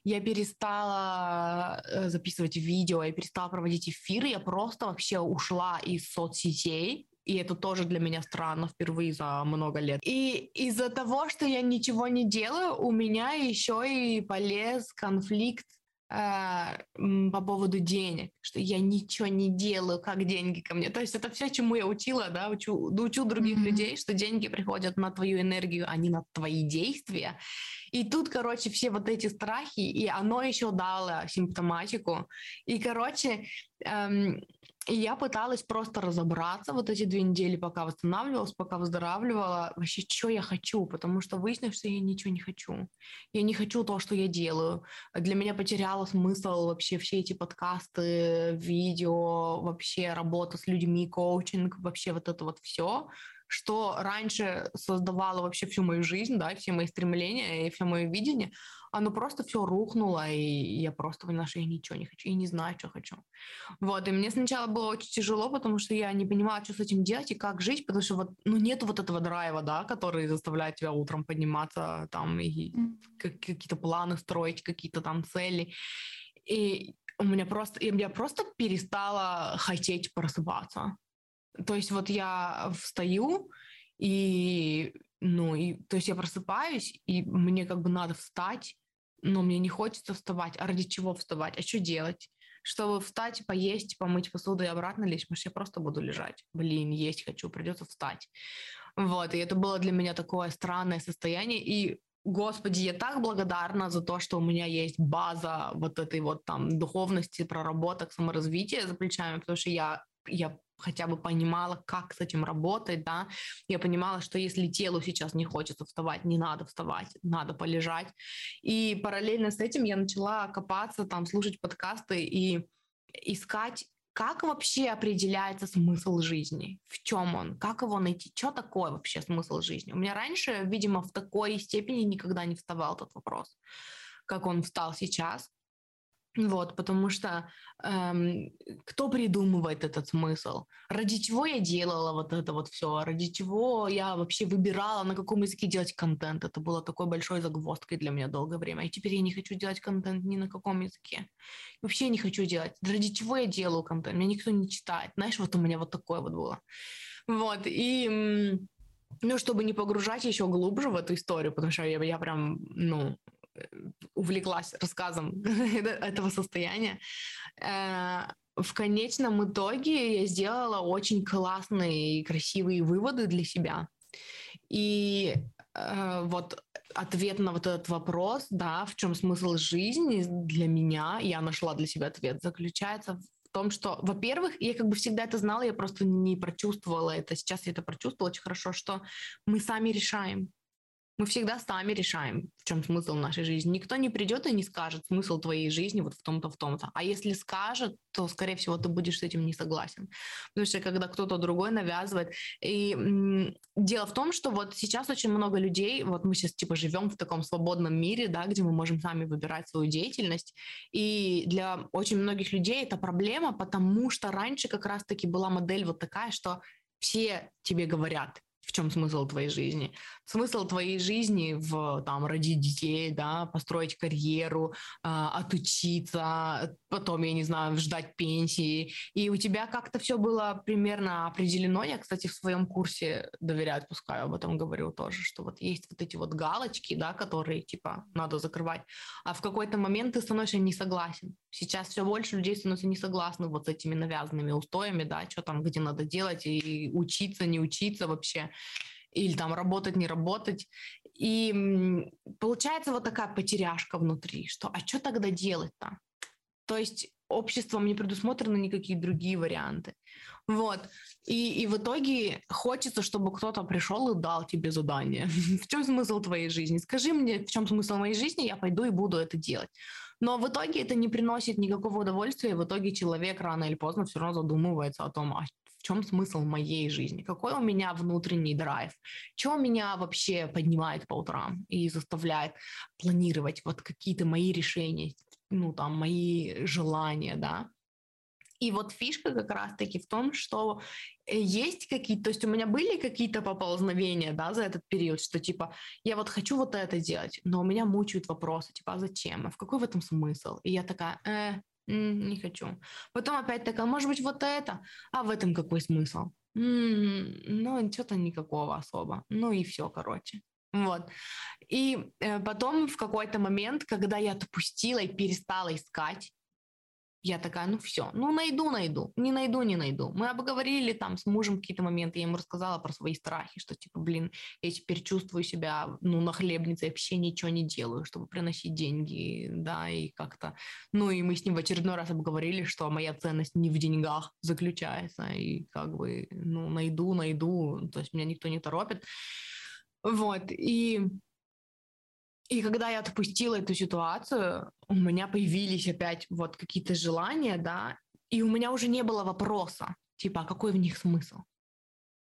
я перестала э, записывать видео, я перестала проводить эфиры, я просто вообще ушла из соцсетей, и это тоже для меня странно впервые за много лет. И из-за того, что я ничего не делаю, у меня еще и полез конфликт по поводу денег, что я ничего не делаю, как деньги ко мне. То есть это все, чему я учила, да, учу, учу других mm-hmm. людей, что деньги приходят на твою энергию, а не на твои действия. И тут, короче, все вот эти страхи, и оно еще дало симптоматику. И, короче, эм, и я пыталась просто разобраться вот эти две недели, пока восстанавливалась, пока выздоравливала, вообще, что я хочу, потому что выяснилось, что я ничего не хочу. Я не хочу то, что я делаю. Для меня потеряло смысл вообще все эти подкасты, видео, вообще работа с людьми, коучинг, вообще вот это вот все что раньше создавало вообще всю мою жизнь, да, все мои стремления и все мое видение, оно просто все рухнуло, и я просто поняла, что я ничего не хочу, и не знаю, что хочу. Вот, и мне сначала было очень тяжело, потому что я не понимала, что с этим делать и как жить, потому что вот, ну, нет вот этого драйва, да, который заставляет тебя утром подниматься там и какие-то планы строить, какие-то там цели. И у меня просто, я просто перестала хотеть просыпаться. То есть вот я встаю, и, ну, и, то есть я просыпаюсь, и мне как бы надо встать, но мне не хочется вставать. А ради чего вставать? А что делать? Чтобы встать, поесть, помыть посуду и обратно лечь, что я просто буду лежать. Блин, есть хочу, придется встать. Вот, и это было для меня такое странное состояние. И Господи, я так благодарна за то, что у меня есть база вот этой вот там духовности, проработок, саморазвития за плечами, потому что я, я хотя бы понимала, как с этим работать, да, я понимала, что если телу сейчас не хочется вставать, не надо вставать, надо полежать, и параллельно с этим я начала копаться, там, слушать подкасты и искать как вообще определяется смысл жизни? В чем он? Как его найти? Что такое вообще смысл жизни? У меня раньше, видимо, в такой степени никогда не вставал этот вопрос, как он встал сейчас. Вот, потому что эм, кто придумывает этот смысл? Ради чего я делала вот это вот все? Ради чего я вообще выбирала, на каком языке делать контент? Это было такой большой загвоздкой для меня долгое время. И теперь я не хочу делать контент ни на каком языке. Вообще не хочу делать. Ради чего я делаю контент? Меня никто не читает. Знаешь, вот у меня вот такое вот было. Вот, и ну, чтобы не погружать еще глубже в эту историю, потому что я, я прям, ну, увлеклась рассказом этого состояния. Э, в конечном итоге я сделала очень классные и красивые выводы для себя. И э, вот ответ на вот этот вопрос, да, в чем смысл жизни для меня, я нашла для себя ответ, заключается в том, что, во-первых, я как бы всегда это знала, я просто не прочувствовала это. Сейчас я это прочувствовала очень хорошо, что мы сами решаем Мы всегда сами решаем, в чем смысл нашей жизни. Никто не придет и не скажет смысл твоей жизни вот в том-то, в том-то. А если скажет, то, скорее всего, ты будешь с этим не согласен. Потому что когда кто-то другой навязывает... И м- дело в том, что вот сейчас очень много людей, вот мы сейчас типа живем в таком свободном мире, да, где мы можем сами выбирать свою деятельность. И для очень многих людей это проблема, потому что раньше как раз-таки была модель вот такая, что все тебе говорят, в чем смысл твоей жизни? Смысл твоей жизни в там родить детей, да, построить карьеру, э, отучиться, потом, я не знаю, ждать пенсии. И у тебя как-то все было примерно определено. Я, кстати, в своем курсе доверяю, пускай об этом говорю тоже, что вот есть вот эти вот галочки, да, которые типа надо закрывать. А в какой-то момент ты становишься не согласен. Сейчас все больше людей становятся не согласны вот с этими навязанными устоями, да, что там, где надо делать, и учиться, не учиться вообще или там работать, не работать. И получается вот такая потеряшка внутри, что а что тогда делать-то? То есть обществом не предусмотрены никакие другие варианты. Вот. И, и в итоге хочется, чтобы кто-то пришел и дал тебе задание. в чем смысл твоей жизни? Скажи мне, в чем смысл моей жизни, я пойду и буду это делать. Но в итоге это не приносит никакого удовольствия, и в итоге человек рано или поздно все равно задумывается о том, а в чем смысл моей жизни, какой у меня внутренний драйв, что меня вообще поднимает по утрам и заставляет планировать вот какие-то мои решения, ну там мои желания, да. И вот фишка как раз-таки в том, что э, есть какие-то, то есть у меня были какие-то поползновения, да, за этот период, что типа я вот хочу вот это делать, но у меня мучают вопросы, типа а зачем, а в какой в этом смысл? И я такая, э, не хочу. Потом опять такая, может быть, вот это, а в этом какой смысл? ну, что-то никакого особо. Ну и все, короче. Вот. И э, потом в какой-то момент, когда я допустила и перестала искать, я такая, ну все, ну найду, найду, не найду, не найду. Мы обговорили там с мужем какие-то моменты, я ему рассказала про свои страхи, что типа, блин, я теперь чувствую себя, ну, на хлебнице, вообще ничего не делаю, чтобы приносить деньги, да, и как-то, ну, и мы с ним в очередной раз обговорили, что моя ценность не в деньгах заключается, и как бы, ну, найду, найду, то есть меня никто не торопит. Вот, и и когда я отпустила эту ситуацию, у меня появились опять вот какие-то желания, да, и у меня уже не было вопроса, типа, а какой в них смысл?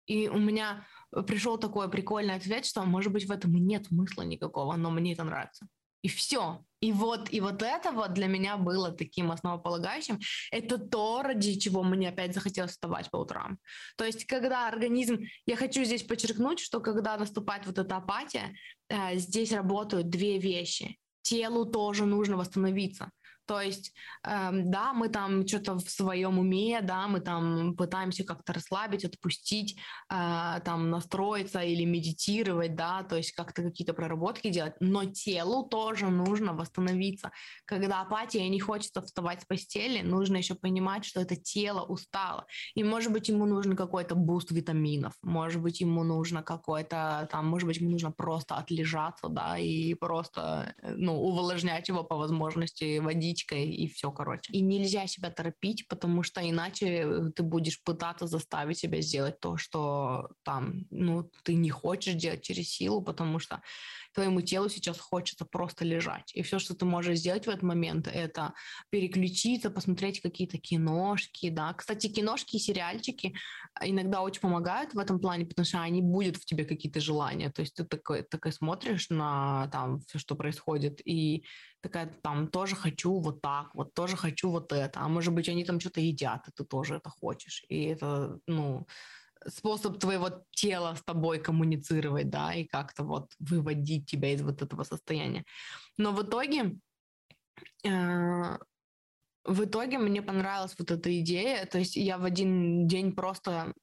И у меня пришел такой прикольный ответ, что, может быть, в этом и нет смысла никакого, но мне это нравится. И все. И вот, и вот это вот для меня было таким основополагающим. Это то, ради чего мне опять захотелось вставать по утрам. То есть, когда организм... Я хочу здесь подчеркнуть, что когда наступает вот эта апатия, э, здесь работают две вещи. Телу тоже нужно восстановиться. То есть, эм, да, мы там что-то в своем уме, да, мы там пытаемся как-то расслабить, отпустить, э, там настроиться или медитировать, да, то есть как-то какие-то проработки делать, но телу тоже нужно восстановиться. Когда апатия не хочется вставать с постели, нужно еще понимать, что это тело устало, и может быть ему нужен какой-то boost витаминов, может быть ему нужно какой-то там, может быть ему нужно просто отлежаться, да, и просто, э, ну, увлажнять его по возможности водить водичкой и все, короче. И нельзя себя торопить, потому что иначе э, ты будешь пытаться заставить себя сделать то, что там, ну, ты не хочешь делать через силу, потому что твоему телу сейчас хочется просто лежать. И все, что ты можешь сделать в этот момент, это переключиться, посмотреть какие-то киношки, да. Кстати, киношки и сериальчики иногда очень помогают в этом плане, потому что они будут в тебе какие-то желания. То есть ты такой, такой смотришь на там все, что происходит, и такая там тоже хочу вот так, вот тоже хочу вот это. А может быть, они там что-то едят, и ты тоже это хочешь. И это, ну, способ твоего тела с тобой коммуницировать, да, и как-то вот выводить тебя из вот этого состояния. Но в итоге, э, в итоге мне понравилась вот эта идея, то есть я в один день просто,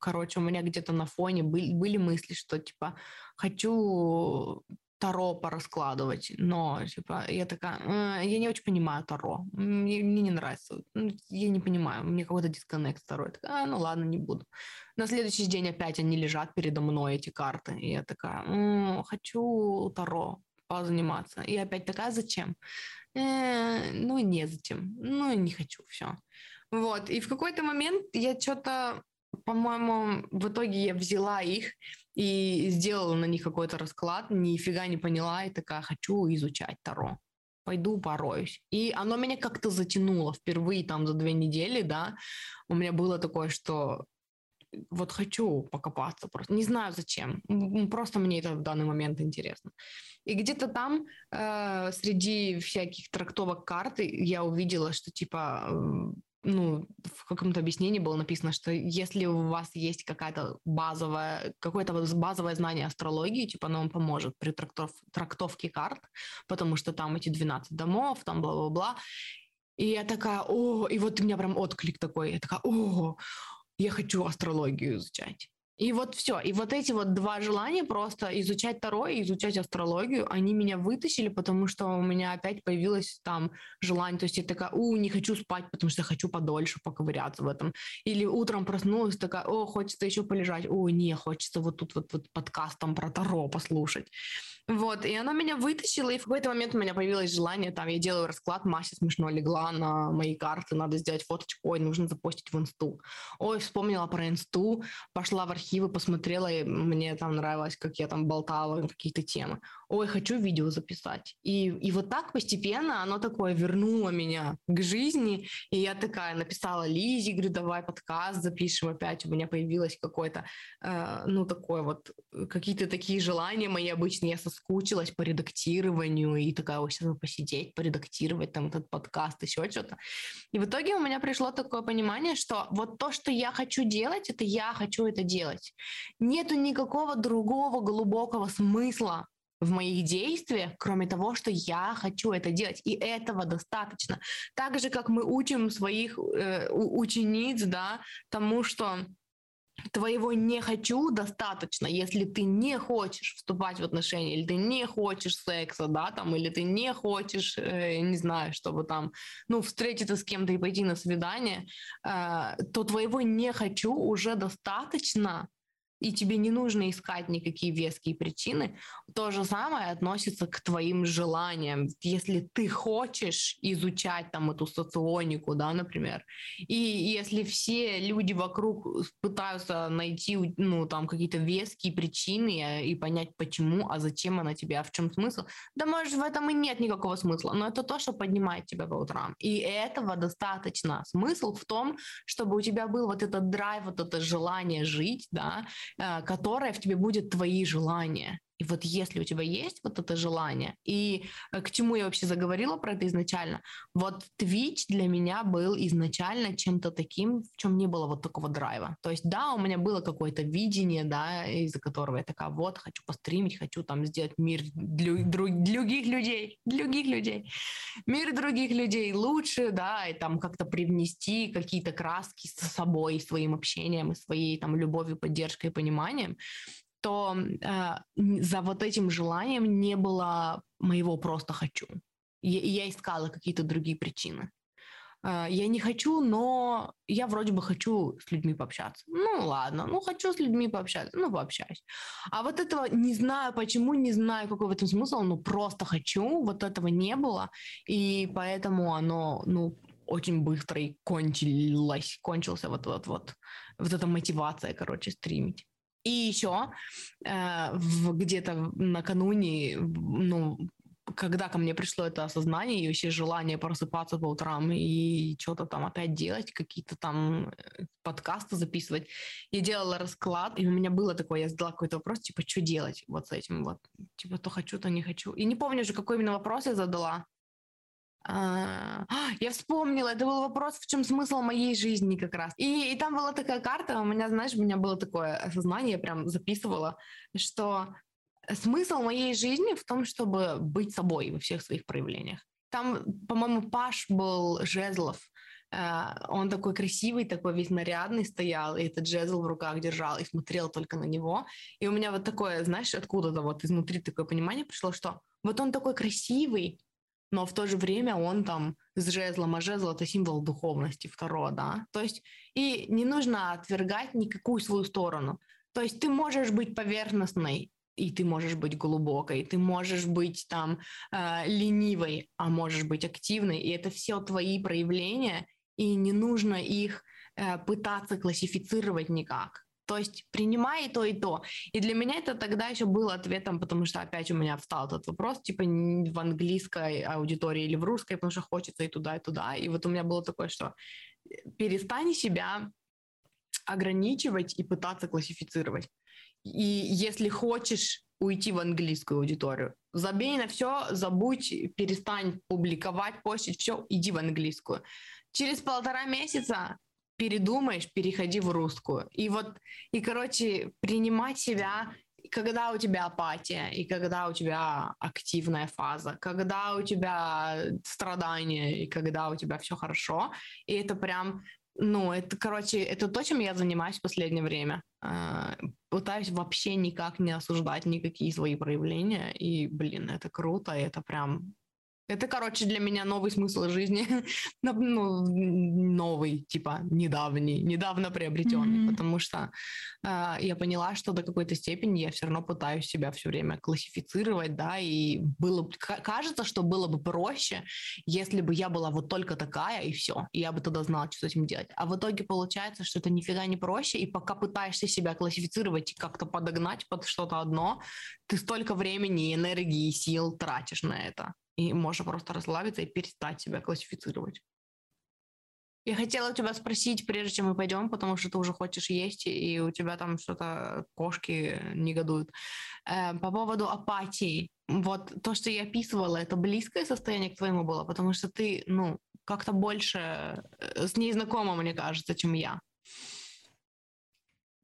короче, у меня где-то на фоне были, были мысли, что типа хочу Таро пораскладывать, но, типа, я такая, э, я не очень понимаю Таро, мне, мне не нравится, ну, я не понимаю, мне какой-то дисконнект Таро, я такая, а, ну ладно, не буду. На следующий день опять они лежат передо мной, эти карты, и я такая, м-м, хочу Таро позаниматься, и опять такая, зачем? Э, ну, незачем, ну, не хочу, все. Вот, и в какой-то момент я что-то по-моему, в итоге я взяла их и сделала на них какой-то расклад, нифига не поняла, и такая, хочу изучать Таро. Пойду пороюсь. И оно меня как-то затянуло впервые там за две недели, да. У меня было такое, что вот хочу покопаться просто. Не знаю зачем. Просто мне это в данный момент интересно. И где-то там э, среди всяких трактовок карты я увидела, что типа ну, в каком-то объяснении было написано, что если у вас есть какая-то базовая, какое-то базовое знание астрологии, типа оно вам поможет при трактов, трактовке карт, потому что там эти 12 домов, там бла-бла-бла. И я такая, о, и вот у меня прям отклик такой, я такая, о, я хочу астрологию изучать. И вот все. И вот эти вот два желания просто изучать Таро и изучать астрологию, они меня вытащили, потому что у меня опять появилось там желание. То есть я такая, у, не хочу спать, потому что хочу подольше поковыряться в этом. Или утром проснулась такая, о, хочется еще полежать. О, не, хочется вот тут вот, вот подкаст там про Таро послушать. Вот, и она меня вытащила, и в какой-то момент у меня появилось желание, там, я делаю расклад, Мася смешно легла на мои карты, надо сделать фоточку, ой, нужно запостить в инсту. Ой, вспомнила про инсту, пошла в архивы, посмотрела, и мне там нравилось, как я там болтала какие-то темы. Ой, хочу видео записать. И, и вот так постепенно оно такое вернуло меня к жизни, и я такая написала Лизе, говорю, давай подкаст запишем опять, у меня появилось какое-то, э, ну, такое вот, какие-то такие желания мои обычные, я соскучилась по редактированию и такая, ой, сейчас посидеть, поредактировать там этот подкаст, еще что-то. И в итоге у меня пришло такое понимание, что вот то, что я хочу делать, это я хочу это делать. Нету никакого другого глубокого смысла в моих действиях, кроме того, что я хочу это делать, и этого достаточно. Так же, как мы учим своих э, учениц, да, тому, что твоего не хочу достаточно, если ты не хочешь вступать в отношения, или ты не хочешь секса, да, там, или ты не хочешь, э, не знаю, чтобы там, ну, встретиться с кем-то и пойти на свидание, э, то твоего не хочу уже достаточно, и тебе не нужно искать никакие веские причины, то же самое относится к твоим желаниям. Если ты хочешь изучать там эту соционику, да, например, и если все люди вокруг пытаются найти, ну, там, какие-то веские причины и понять, почему, а зачем она тебе, а в чем смысл, да, может, в этом и нет никакого смысла, но это то, что поднимает тебя по утрам. И этого достаточно. Смысл в том, чтобы у тебя был вот этот драйв, вот это желание жить, да, которая в тебе будет твои желания. Вот если у тебя есть вот это желание, и э, к чему я вообще заговорила про это изначально, вот Twitch для меня был изначально чем-то таким, в чем не было вот такого драйва. То есть да, у меня было какое-то видение, да, из-за которого я такая, вот, хочу постримить, хочу там сделать мир для, других людей, других людей, мир других людей лучше, да, и там как-то привнести какие-то краски с собой, своим общением, и своей там любовью, поддержкой и пониманием то э, за вот этим желанием не было моего просто хочу. Я, я искала какие-то другие причины. Э, я не хочу, но я вроде бы хочу с людьми пообщаться. Ну ладно, ну хочу с людьми пообщаться, ну пообщаюсь. А вот этого не знаю почему, не знаю, какой в этом смысл, ну просто хочу, вот этого не было, и поэтому оно, ну, очень быстро и кончилось, кончился вот вот вот вот эта мотивация, короче, стримить. И еще э, где-то накануне, ну, когда ко мне пришло это осознание и вообще желание просыпаться по утрам и что-то там опять делать, какие-то там э, подкасты записывать, я делала расклад, и у меня было такое, я задала какой-то вопрос, типа, что делать вот с этим, вот, типа, то хочу, то не хочу. И не помню же, какой именно вопрос я задала, а, я вспомнила, это был вопрос, в чем смысл моей жизни как раз. И, и там была такая карта, у меня, знаешь, у меня было такое осознание, я прям записывала, что смысл моей жизни в том, чтобы быть собой во всех своих проявлениях. Там, по-моему, Паш был Жезлов, Uh, он такой красивый, такой весь нарядный стоял, и этот жезл в руках держал и смотрел только на него. И у меня вот такое, знаешь, откуда-то вот изнутри такое понимание пришло, что вот он такой красивый, но в то же время он там с жезлом, а жезл это символ духовности второго, да. То есть и не нужно отвергать никакую свою сторону. То есть ты можешь быть поверхностной, и ты можешь быть глубокой, ты можешь быть там э, ленивой, а можешь быть активной, и это все твои проявления, и не нужно их э, пытаться классифицировать никак. То есть принимай и то, и то. И для меня это тогда еще был ответом, потому что опять у меня встал этот вопрос, типа в английской аудитории или в русской, потому что хочется и туда, и туда. И вот у меня было такое, что перестань себя ограничивать и пытаться классифицировать. И если хочешь уйти в английскую аудиторию, забей на все, забудь, перестань публиковать, постить, все, иди в английскую. Через полтора месяца передумаешь, переходи в русскую. И вот, и, короче, принимать себя, когда у тебя апатия, и когда у тебя активная фаза, когда у тебя страдания, и когда у тебя все хорошо. И это прям ну, это, короче, это то, чем я занимаюсь в последнее время. А, пытаюсь вообще никак не осуждать никакие свои проявления. И, блин, это круто, и это прям это, короче, для меня новый смысл жизни. ну, новый, типа, недавний, недавно приобретенный, mm-hmm. потому что э, я поняла, что до какой-то степени я все равно пытаюсь себя все время классифицировать, да, и было кажется, что было бы проще, если бы я была вот только такая, и все, и я бы тогда знала, что с этим делать. А в итоге получается, что это нифига не проще, и пока пытаешься себя классифицировать и как-то подогнать под что-то одно, ты столько времени, энергии и сил тратишь на это и можно просто расслабиться и перестать себя классифицировать. Я хотела тебя спросить, прежде чем мы пойдем, потому что ты уже хочешь есть, и у тебя там что-то кошки негодуют. Э, по поводу апатии. Вот то, что я описывала, это близкое состояние к твоему было, потому что ты, ну, как-то больше э, с ней знакома, мне кажется, чем я.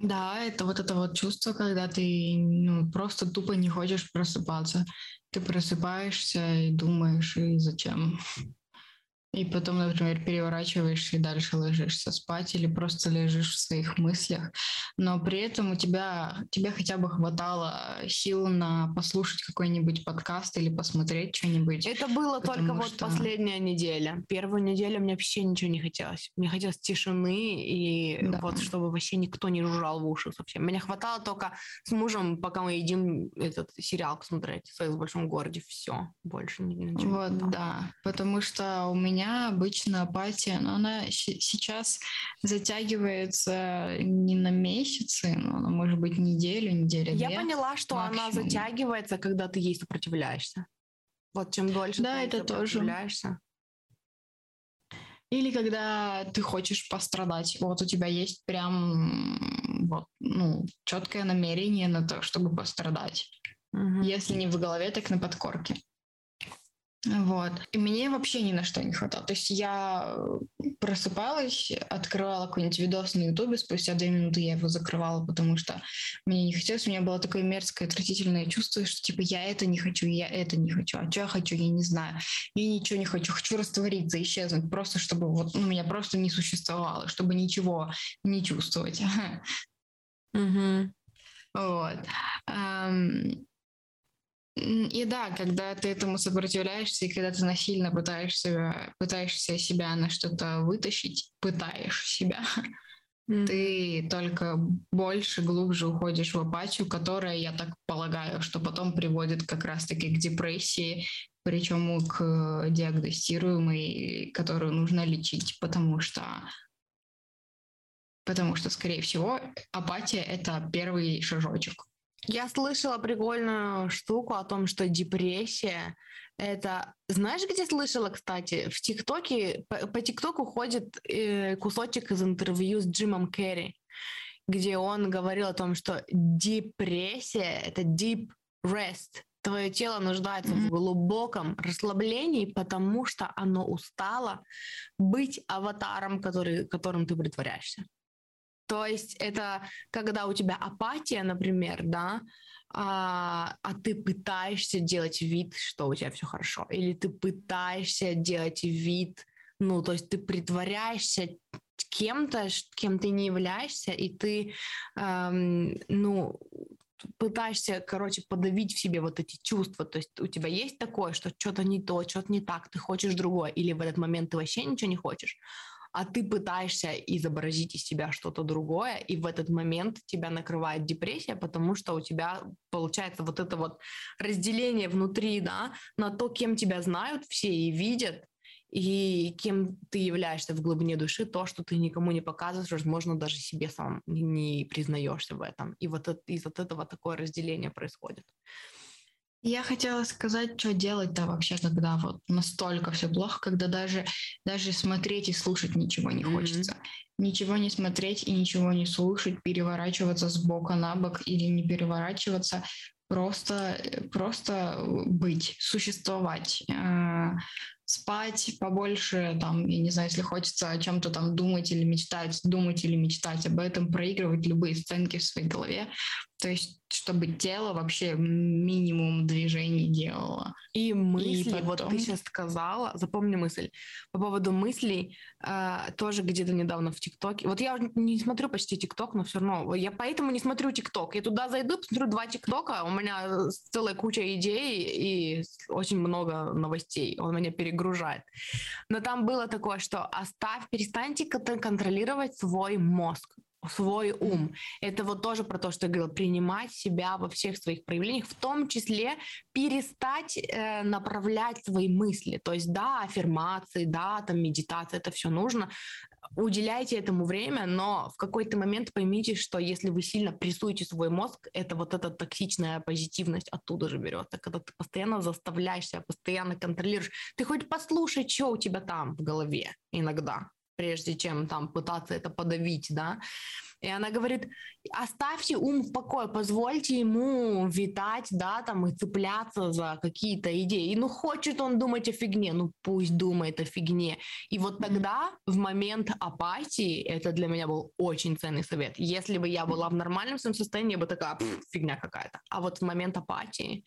Да, это вот это вот чувство, когда ты ну, просто тупо не хочешь просыпаться. Ты просыпаешься и думаешь, и зачем? И потом, например, переворачиваешься и дальше ложишься спать или просто лежишь в своих мыслях. Но при этом у тебя, тебе хотя бы хватало сил на послушать какой-нибудь подкаст или посмотреть что-нибудь. Это было только вот что... последняя неделя. Первую неделю мне вообще ничего не хотелось. Мне хотелось тишины и да. вот чтобы вообще никто не жужжал в уши совсем. Меня хватало только с мужем, пока мы едим этот сериал посмотреть «Секс в большом городе». Все, больше ничего. Вот, да. Потому что у меня меня обычно апатия, но она сейчас затягивается не на месяцы, но она может быть неделю, неделю. Я поняла, что максимум. она затягивается, когда ты ей сопротивляешься. Вот чем дольше да, ты это сопротивляешься. Тоже. Или когда ты хочешь пострадать, вот у тебя есть прям вот, ну, четкое намерение на то, чтобы пострадать. Угу. Если не в голове, так на подкорке. Вот. И мне вообще ни на что не хватало. То есть я э, просыпалась, открывала какой-нибудь видос на Ютубе, спустя две минуты я его закрывала, потому что мне не хотелось. У меня было такое мерзкое, отвратительное чувство, что типа я это не хочу, я это не хочу. А что я хочу, я не знаю. Я ничего не хочу. Хочу раствориться, исчезнуть, просто чтобы вот ну, меня просто не существовало, чтобы ничего не чувствовать. Вот. И да, когда ты этому сопротивляешься, и когда ты насильно пытаешься, пытаешься себя на что-то вытащить, пытаешь себя, mm. ты только больше, глубже уходишь в апатию, которая, я так полагаю, что потом приводит как раз-таки к депрессии, причем к диагностируемой, которую нужно лечить, потому что потому что, скорее всего, апатия — это первый шажочек. Я слышала прикольную штуку о том, что депрессия это... Знаешь, где слышала, кстати? В ТикТоке, по, ТикТоку ходит э, кусочек из интервью с Джимом Керри, где он говорил о том, что депрессия — это deep rest. Твое тело нуждается mm-hmm. в глубоком расслаблении, потому что оно устало быть аватаром, который, которым ты притворяешься. То есть это когда у тебя апатия, например, да, а, а ты пытаешься делать вид, что у тебя все хорошо, или ты пытаешься делать вид, ну, то есть ты притворяешься кем-то, кем ты не являешься, и ты, эм, ну, пытаешься, короче, подавить в себе вот эти чувства. То есть у тебя есть такое, что что-то не то, что-то не так, ты хочешь другое, или в этот момент ты вообще ничего не хочешь а ты пытаешься изобразить из себя что-то другое, и в этот момент тебя накрывает депрессия, потому что у тебя получается вот это вот разделение внутри, да, на то, кем тебя знают все и видят, и кем ты являешься в глубине души, то, что ты никому не показываешь, возможно, даже себе сам не признаешься в этом. И вот от, из от этого такое разделение происходит. Я хотела сказать, что делать-то вообще, когда вот настолько все плохо, когда даже, даже смотреть и слушать ничего не хочется. Mm-hmm. Ничего не смотреть и ничего не слушать, переворачиваться с бока на бок или не переворачиваться, просто, просто быть, существовать. А, спать побольше, там, я не знаю, если хочется о чем-то там думать или мечтать, думать или мечтать об этом, проигрывать любые сценки в своей голове, то есть чтобы тело вообще минимум движений делало. И мысли, и потом... вот ты сейчас сказала, запомни мысль, по поводу мыслей, э, тоже где-то недавно в ТикТоке, вот я не смотрю почти ТикТок, но все равно, я поэтому не смотрю ТикТок, я туда зайду, посмотрю два ТикТока, у меня целая куча идей и очень много новостей, он меня перегружает. Но там было такое, что оставь, перестаньте контролировать свой мозг свой ум. Это вот тоже про то, что я говорила, принимать себя во всех своих проявлениях, в том числе перестать э, направлять свои мысли. То есть, да, аффирмации, да, там медитация, это все нужно. Уделяйте этому время, но в какой-то момент поймите, что если вы сильно прессуете свой мозг, это вот эта токсичная позитивность оттуда же берется. Когда ты постоянно заставляешь себя, постоянно контролируешь. Ты хоть послушай, что у тебя там в голове иногда прежде чем там пытаться это подавить, да. И она говорит, оставьте ум в покое, позвольте ему витать, да, там, и цепляться за какие-то идеи. И ну, хочет он думать о фигне, ну, пусть думает о фигне. И вот тогда, в момент апатии, это для меня был очень ценный совет. Если бы я была в нормальном своем состоянии, я бы такая, фигня какая-то. А вот в момент апатии,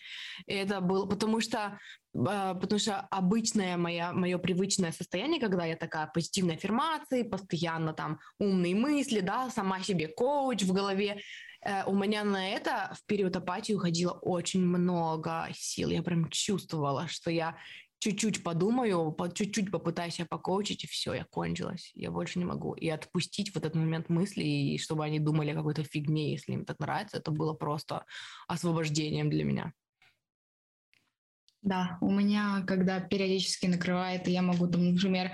это было, потому что потому что обычное моя, мое привычное состояние, когда я такая позитивной аффирмации, постоянно там умные мысли, да, сама себе коуч в голове, э, у меня на это в период апатии уходило очень много сил. Я прям чувствовала, что я чуть-чуть подумаю, по, чуть-чуть попытаюсь себя покоучить, и все, я кончилась. Я больше не могу. И отпустить в этот момент мысли, и чтобы они думали о какой-то фигне, если им так нравится, это было просто освобождением для меня. Да, у меня, когда периодически накрывает, я могу, там, например,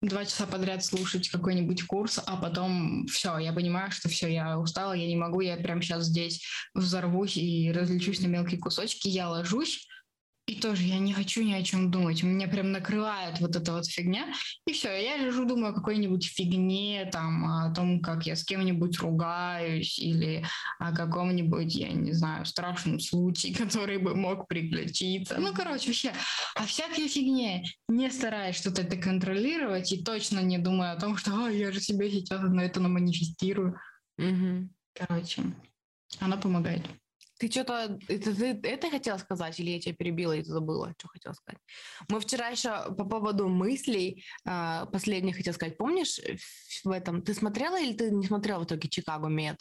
два часа подряд слушать какой-нибудь курс, а потом все, я понимаю, что все, я устала, я не могу, я прямо сейчас здесь взорвусь и различусь на мелкие кусочки, я ложусь, и тоже я не хочу ни о чем думать. Меня прям накрывает вот эта вот фигня. И все, я лежу, думаю о какой-нибудь фигне, там, о том, как я с кем-нибудь ругаюсь, или о каком-нибудь, я не знаю, страшном случае, который бы мог приключиться. Ну, короче, вообще о всякой фигне, не стараясь что-то это контролировать и точно не думая о том, что я же себе сейчас на это наманифестирую. Угу. Короче, она помогает. Ты что-то, это, ты это хотела сказать, или я тебя перебила и забыла, что хотела сказать? Мы вчера еще по поводу мыслей э, последних хотела сказать. Помнишь в этом, ты смотрела или ты не смотрела в итоге Чикаго Мед?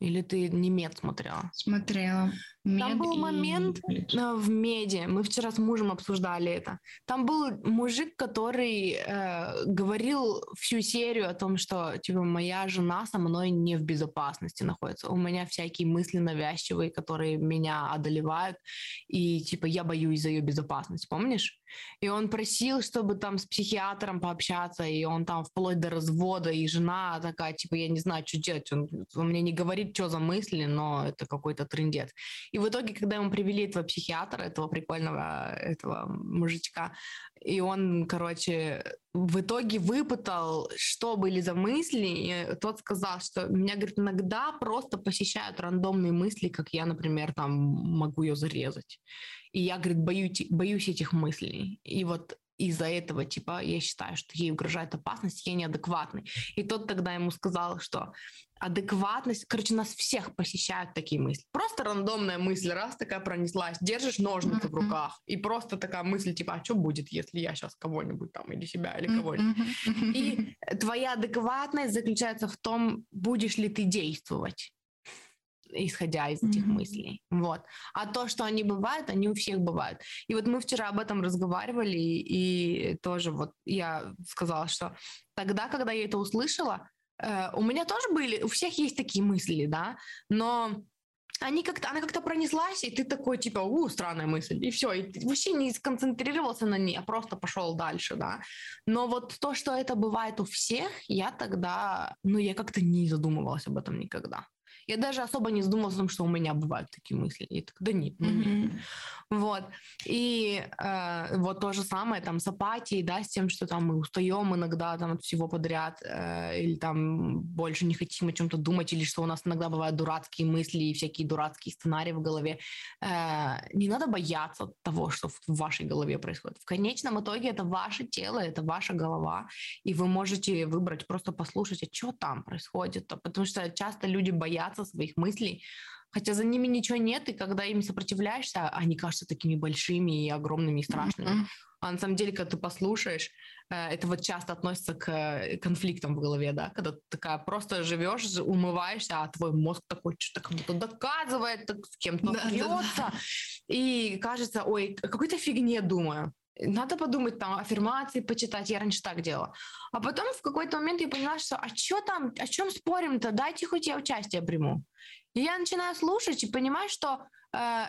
Или ты не мед смотрела? Смотрела. Мед Там был и... момент э, в меди, мы вчера с мужем обсуждали это. Там был мужик, который э, говорил всю серию о том, что типа моя жена со мной не в безопасности находится. У меня всякие мысли навязчивые, которые меня одолевают, и типа я боюсь за ее безопасность, помнишь? И он просил, чтобы там с психиатром пообщаться, и он там вплоть до развода, и жена такая, типа, я не знаю, что делать. Он, он мне не говорит, что за мысли, но это какой-то трендец. И в итоге, когда ему привели этого психиатра, этого прикольного этого мужичка, и он, короче, в итоге выпытал, что были за мысли, и тот сказал, что меня, говорит, иногда просто посещают рандомные мысли, как я, например, там могу ее зарезать. И я, говорит, боюсь, боюсь этих мыслей. И вот из-за этого, типа, я считаю, что ей угрожает опасность, я неадекватный. И тот тогда ему сказал, что адекватность, короче, нас всех посещают такие мысли. Просто рандомная мысль, раз такая пронеслась, держишь ножницы mm-hmm. в руках, и просто такая мысль, типа, а что будет, если я сейчас кого-нибудь там, или себя, или кого-нибудь. Mm-hmm. И твоя адекватность заключается в том, будешь ли ты действовать исходя из этих mm-hmm. мыслей. Вот. А то, что они бывают, они у всех бывают. И вот мы вчера об этом разговаривали, и тоже вот я сказала, что тогда, когда я это услышала, э, у меня тоже были, у всех есть такие мысли, да, но они как-то, она как-то пронеслась, и ты такой, типа, у, странная мысль, и все, и ты вообще не сконцентрировался на ней, а просто пошел дальше, да. Но вот то, что это бывает у всех, я тогда, ну, я как-то не задумывалась об этом никогда. Я даже особо не задумывалась о том, что у меня бывают такие мысли. И так, да нет, ну нет. Вот. И э, вот то же самое там с апатией, да, с тем, что там мы устаем иногда там от всего подряд, э, или там больше не хотим о чем-то думать, или что у нас иногда бывают дурацкие мысли и всякие дурацкие сценарии в голове. Э, не надо бояться того, что в вашей голове происходит. В конечном итоге это ваше тело, это ваша голова, и вы можете выбрать просто послушать, а что там происходит, потому что часто люди боятся своих мыслей, хотя за ними ничего нет, и когда им сопротивляешься, они кажутся такими большими и огромными и страшными. Mm-hmm. А на самом деле, когда ты послушаешь, э, это вот часто относится к э, конфликтам в голове, да, когда ты такая просто живешь, умываешься, а твой мозг такой что-то как будто доказывает, так с кем-то да, да, да. и кажется, ой, о какой-то фигне думаю. Надо подумать, там, аффирмации почитать, я раньше так делала. А потом в какой-то момент я поняла, что а что там, о чем спорим-то, дайте хоть я участие приму. И я начинаю слушать и понимаю, что э,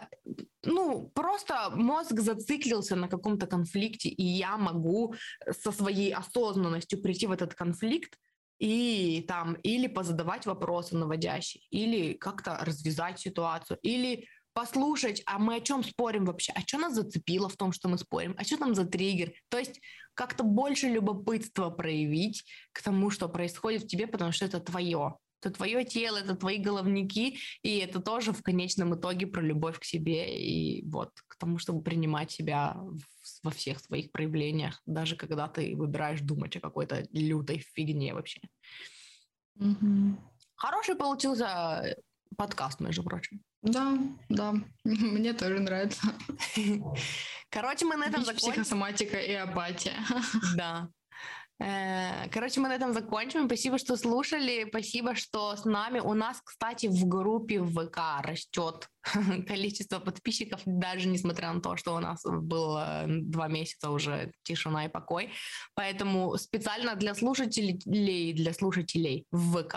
ну, просто мозг зациклился на каком-то конфликте, и я могу со своей осознанностью прийти в этот конфликт и там или позадавать вопросы наводящие, или как-то развязать ситуацию, или послушать, а мы о чем спорим вообще, а что нас зацепило в том, что мы спорим, а что там за триггер. То есть как-то больше любопытства проявить к тому, что происходит в тебе, потому что это твое. Это твое тело, это твои головники, и это тоже в конечном итоге про любовь к себе и вот к тому, чтобы принимать себя во всех своих проявлениях, даже когда ты выбираешь думать о какой-то лютой фигне вообще. Mm-hmm. Хороший получился подкаст, между прочим. Да, да, мне тоже нравится. Короче, мы на этом закончим. Психосоматика и апатия. Да. Э, короче, мы на этом закончим. Спасибо, что слушали. Спасибо, что с нами. У нас, кстати, в группе ВК растет количество подписчиков, даже несмотря на то, что у нас было два месяца уже тишина и покой. Поэтому специально для слушателей, для слушателей в ВК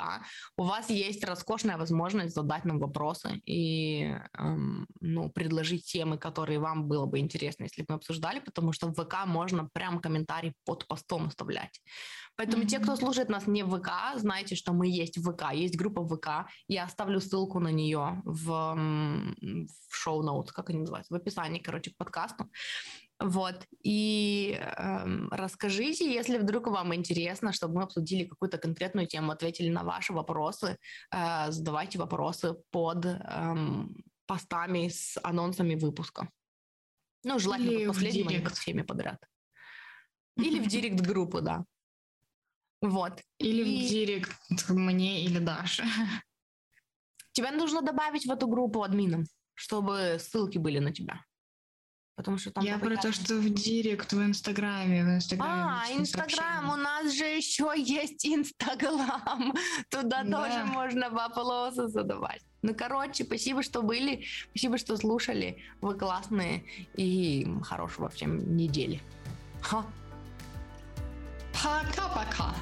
у вас есть роскошная возможность задать нам вопросы и эм, ну, предложить темы, которые вам было бы интересно, если бы мы обсуждали, потому что в ВК можно прям комментарий под постом оставлять. Поэтому mm-hmm. те, кто слушает нас не в ВК, знайте, что мы есть в ВК, есть группа ВК. Я оставлю ссылку на нее в, в шоу-ноут, как они называются, в описании, короче, к подкасту. Вот. И эм, расскажите, если вдруг вам интересно, чтобы мы обсудили какую-то конкретную тему, ответили на ваши вопросы, э, задавайте вопросы под эм, постами с анонсами выпуска. Ну, желательно Или под последним, а всеми подряд. Или в директ группу, да. Вот. Или и... в директ мне или Даше. Тебя нужно добавить в эту группу админом, чтобы ссылки были на тебя. Потому что там Я про то, что в директ в Инстаграме. В Инстаграме а, Инстаграм, у нас же еще есть Инстаграм. Туда да. тоже можно вопросы задавать. Ну, короче, спасибо, что были, спасибо, что слушали. Вы классные и хорошего всем недели. Ха. Пока-пока.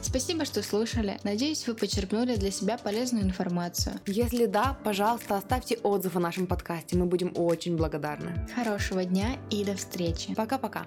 Спасибо, что слушали. Надеюсь, вы почерпнули для себя полезную информацию. Если да, пожалуйста, оставьте отзыв о нашем подкасте. Мы будем очень благодарны. Хорошего дня и до встречи. Пока-пока.